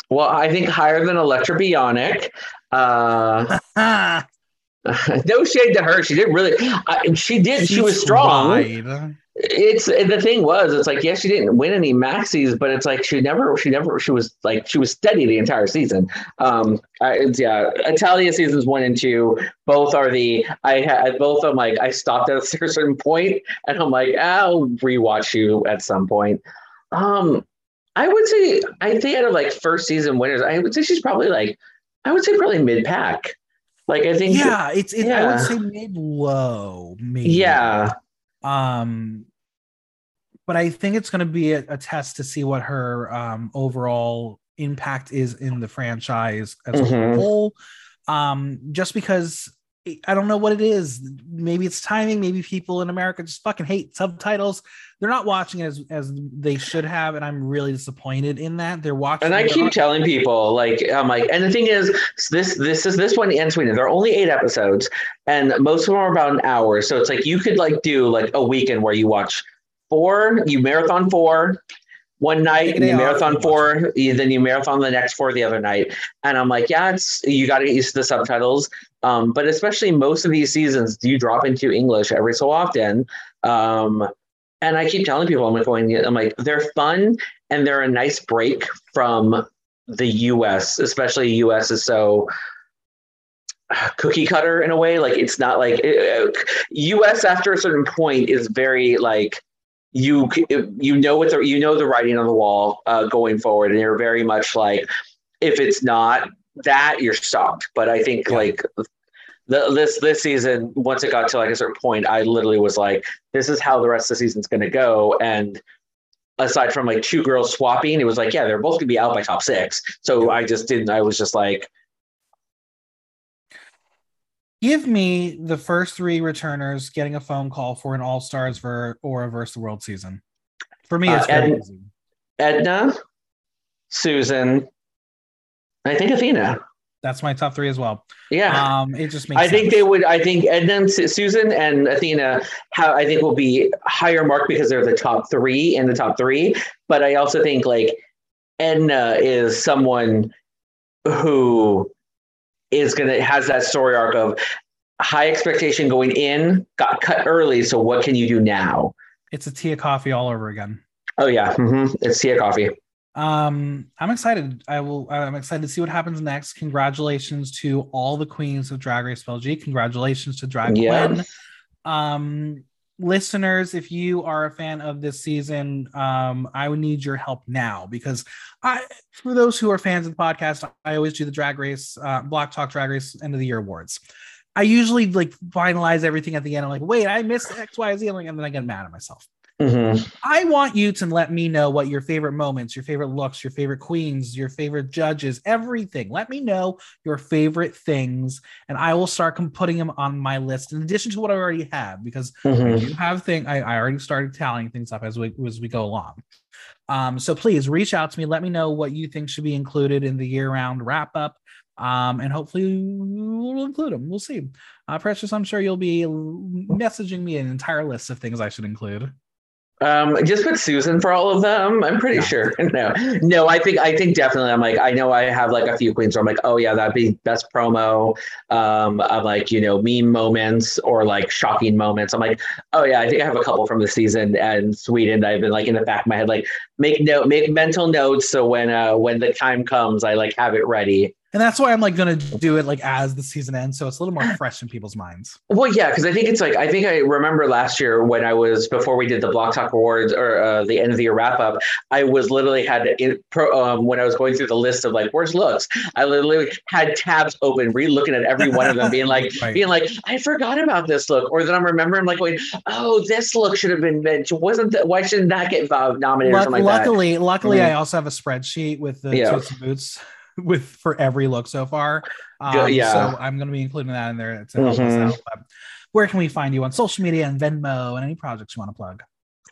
well, I think higher than Elecktra Bionic. Uh, [laughs] [laughs] no shade to her. She did really. I, she did. she was strong. tried. It's the thing was. It's like yes, she didn't win any maxis, but it's like she never. She never. She was like she was steady the entire season. Um, I, it's, yeah, Italia seasons one and two both are the. I had both. I'm like I stopped at a certain point, and I'm like I'll rewatch you at some point. Um, I would say I think out of like first season winners, I would say she's probably like I would say probably mid pack. Like I think Yeah, it's it, I would say mid low, maybe. yeah. Um, but I think it's going to be a, a test to see what her um, overall impact is in the franchise as a Mhm. whole. Um, just because I don't know what it is. Maybe it's timing. Maybe people in America just fucking hate subtitles. They're not watching it as as they should have, and I'm really disappointed in that. They're watching. And I keep telling people, like, I'm like, and the thing is, this this is this one ends Sweden. There are only eight episodes, and most of them are about an hour. So it's like you could like do like a weekend where you watch four, you marathon four one night, and you marathon four, then you marathon the next four the other night. And I'm like, yeah, it's you got to get used to the subtitles. Um, but especially most of these seasons, do you drop into English every so often. Um, and I keep telling people, I'm like going, I'm like, they're fun and they're a nice break from the US, especially US is so uh, cookie cutter in a way. Like it's not like uh, US after a certain point is very like you you know what the you know the writing on the wall uh, going forward, and you're very much like if it's not that you're stopped. But I think Yeah. like the, this this season, once it got to like a certain point, I literally was like, this is how the rest of the season's going to go. And aside from like two girls swapping, it was like, yeah, they're both going to be out by top six. So I just didn't. I was just like, Give me the first three returners getting a phone call for an All Stars ver- or a Verse the World season. For me, Uh, it's very and- easy. Edna, Susan, I think Athena. That's my top three as well. Yeah. Um, it just makes. I think they would. I think Edna, and Susan, and Athena have. I think will be higher mark because they're the top three in the top three. But I also think like Edna is someone who is gonna has that story arc of high expectation going in, got cut early. So what can you do now? it's a Tia Kofi all over again. Oh yeah, hmm it's of Coffee. Um, I'm excited. I will. I'm excited to see what happens next. Congratulations to all the queens of Drag Race BLG. Congratulations to Drag Yeah. Queen. Um, listeners, if you are a fan of this season, um, I would need your help now because I, for those who are fans of the podcast, I always do the Drag Race, uh, Block Talk Drag Race End of the Year awards. I usually like finalize everything at the end. I'm like, wait, I missed X, Y, Z, and then I get mad at myself. Hmm I want you to let me know what your favorite moments, your favorite looks, your favorite queens, your favorite judges, everything. Let me know your favorite things, and I will start putting them on my list in addition to what I already have because I hmm do have thing. I, I already started tallying things up as we as we go along. Um, so please reach out to me. Let me know what you think should be included in the year-round wrap-up. Um, and hopefully we'll include them. We'll see. Uh, Precious, I'm sure you'll be messaging me an entire list of things I should include. Um, just put Susan for all of them. I'm pretty Yeah. sure. [laughs] No, no, I think I think definitely. I'm like I know I have like a few queens where I'm like, oh yeah, that'd be best promo. Um, I'm like you know meme moments or like shocking moments. I'm like, oh yeah, I think I have a couple from the season and Sweden. I've been like in the back of my head, like make note, make mental notes so when uh when the time comes, I like have it ready. And that's why I'm like gonna do it like as the season ends, so it's a little more fresh in people's minds. Well, yeah, because I think it's like I think I remember last year when I was before we did the Block Talk Awards or uh, the end of the year wrap up. I was literally had in, pro, um, when I was going through the list of like worst looks. I literally had tabs open, re-looking at every one of them, being like, [laughs] Right. being like, I forgot about this look, or then I'm remembering like going, oh, this look should have been mentioned. Wasn't that? Why shouldn't that get uh, nominated or Luck- something like that? luckily, luckily, Mhm. I also have a spreadsheet with the Yeah. Boots with for every look so far. Um, yeah. So I'm gonna be including that in there to help us Mhm. out. But where can we find you on social media and Venmo and any projects you want to plug?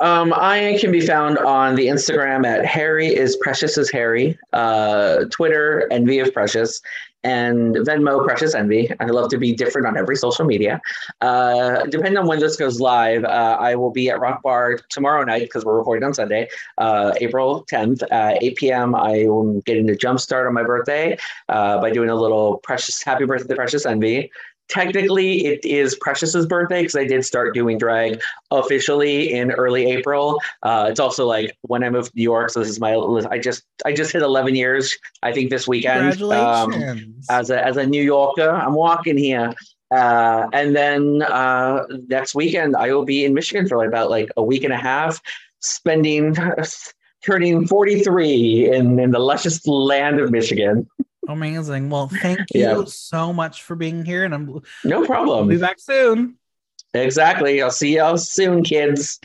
Um, I can be found on the Instagram at Harry is Precious as Harry, uh, Twitter Envy of Precious, and Venmo Precious Envy. I love to be different on every social media. Uh, depending on when this goes live, uh, I will be at Rock Bar tomorrow night because we're recording on Sunday, uh, April 10th, uh, 8 p.m. I am getting a jump start on my birthday uh, by doing a little Precious Happy Birthday Precious Envy. Technically, [laughs] it is Precious's birthday because I did start doing drag officially in early April. Uh, it's also like when I moved to New York, so this is my I just I just hit 11 years. I think this weekend. Um, as a as a New Yorker, I'm walking here. Uh, and then uh, next weekend, I will be in Michigan for about like a week and a half, spending turning 43 in, in the luscious land of Michigan. [laughs] Amazing. Well, thank you Yeah. so much for being here, and I'm No problem. be back soon. Exactly. I'll see y'all soon, kids.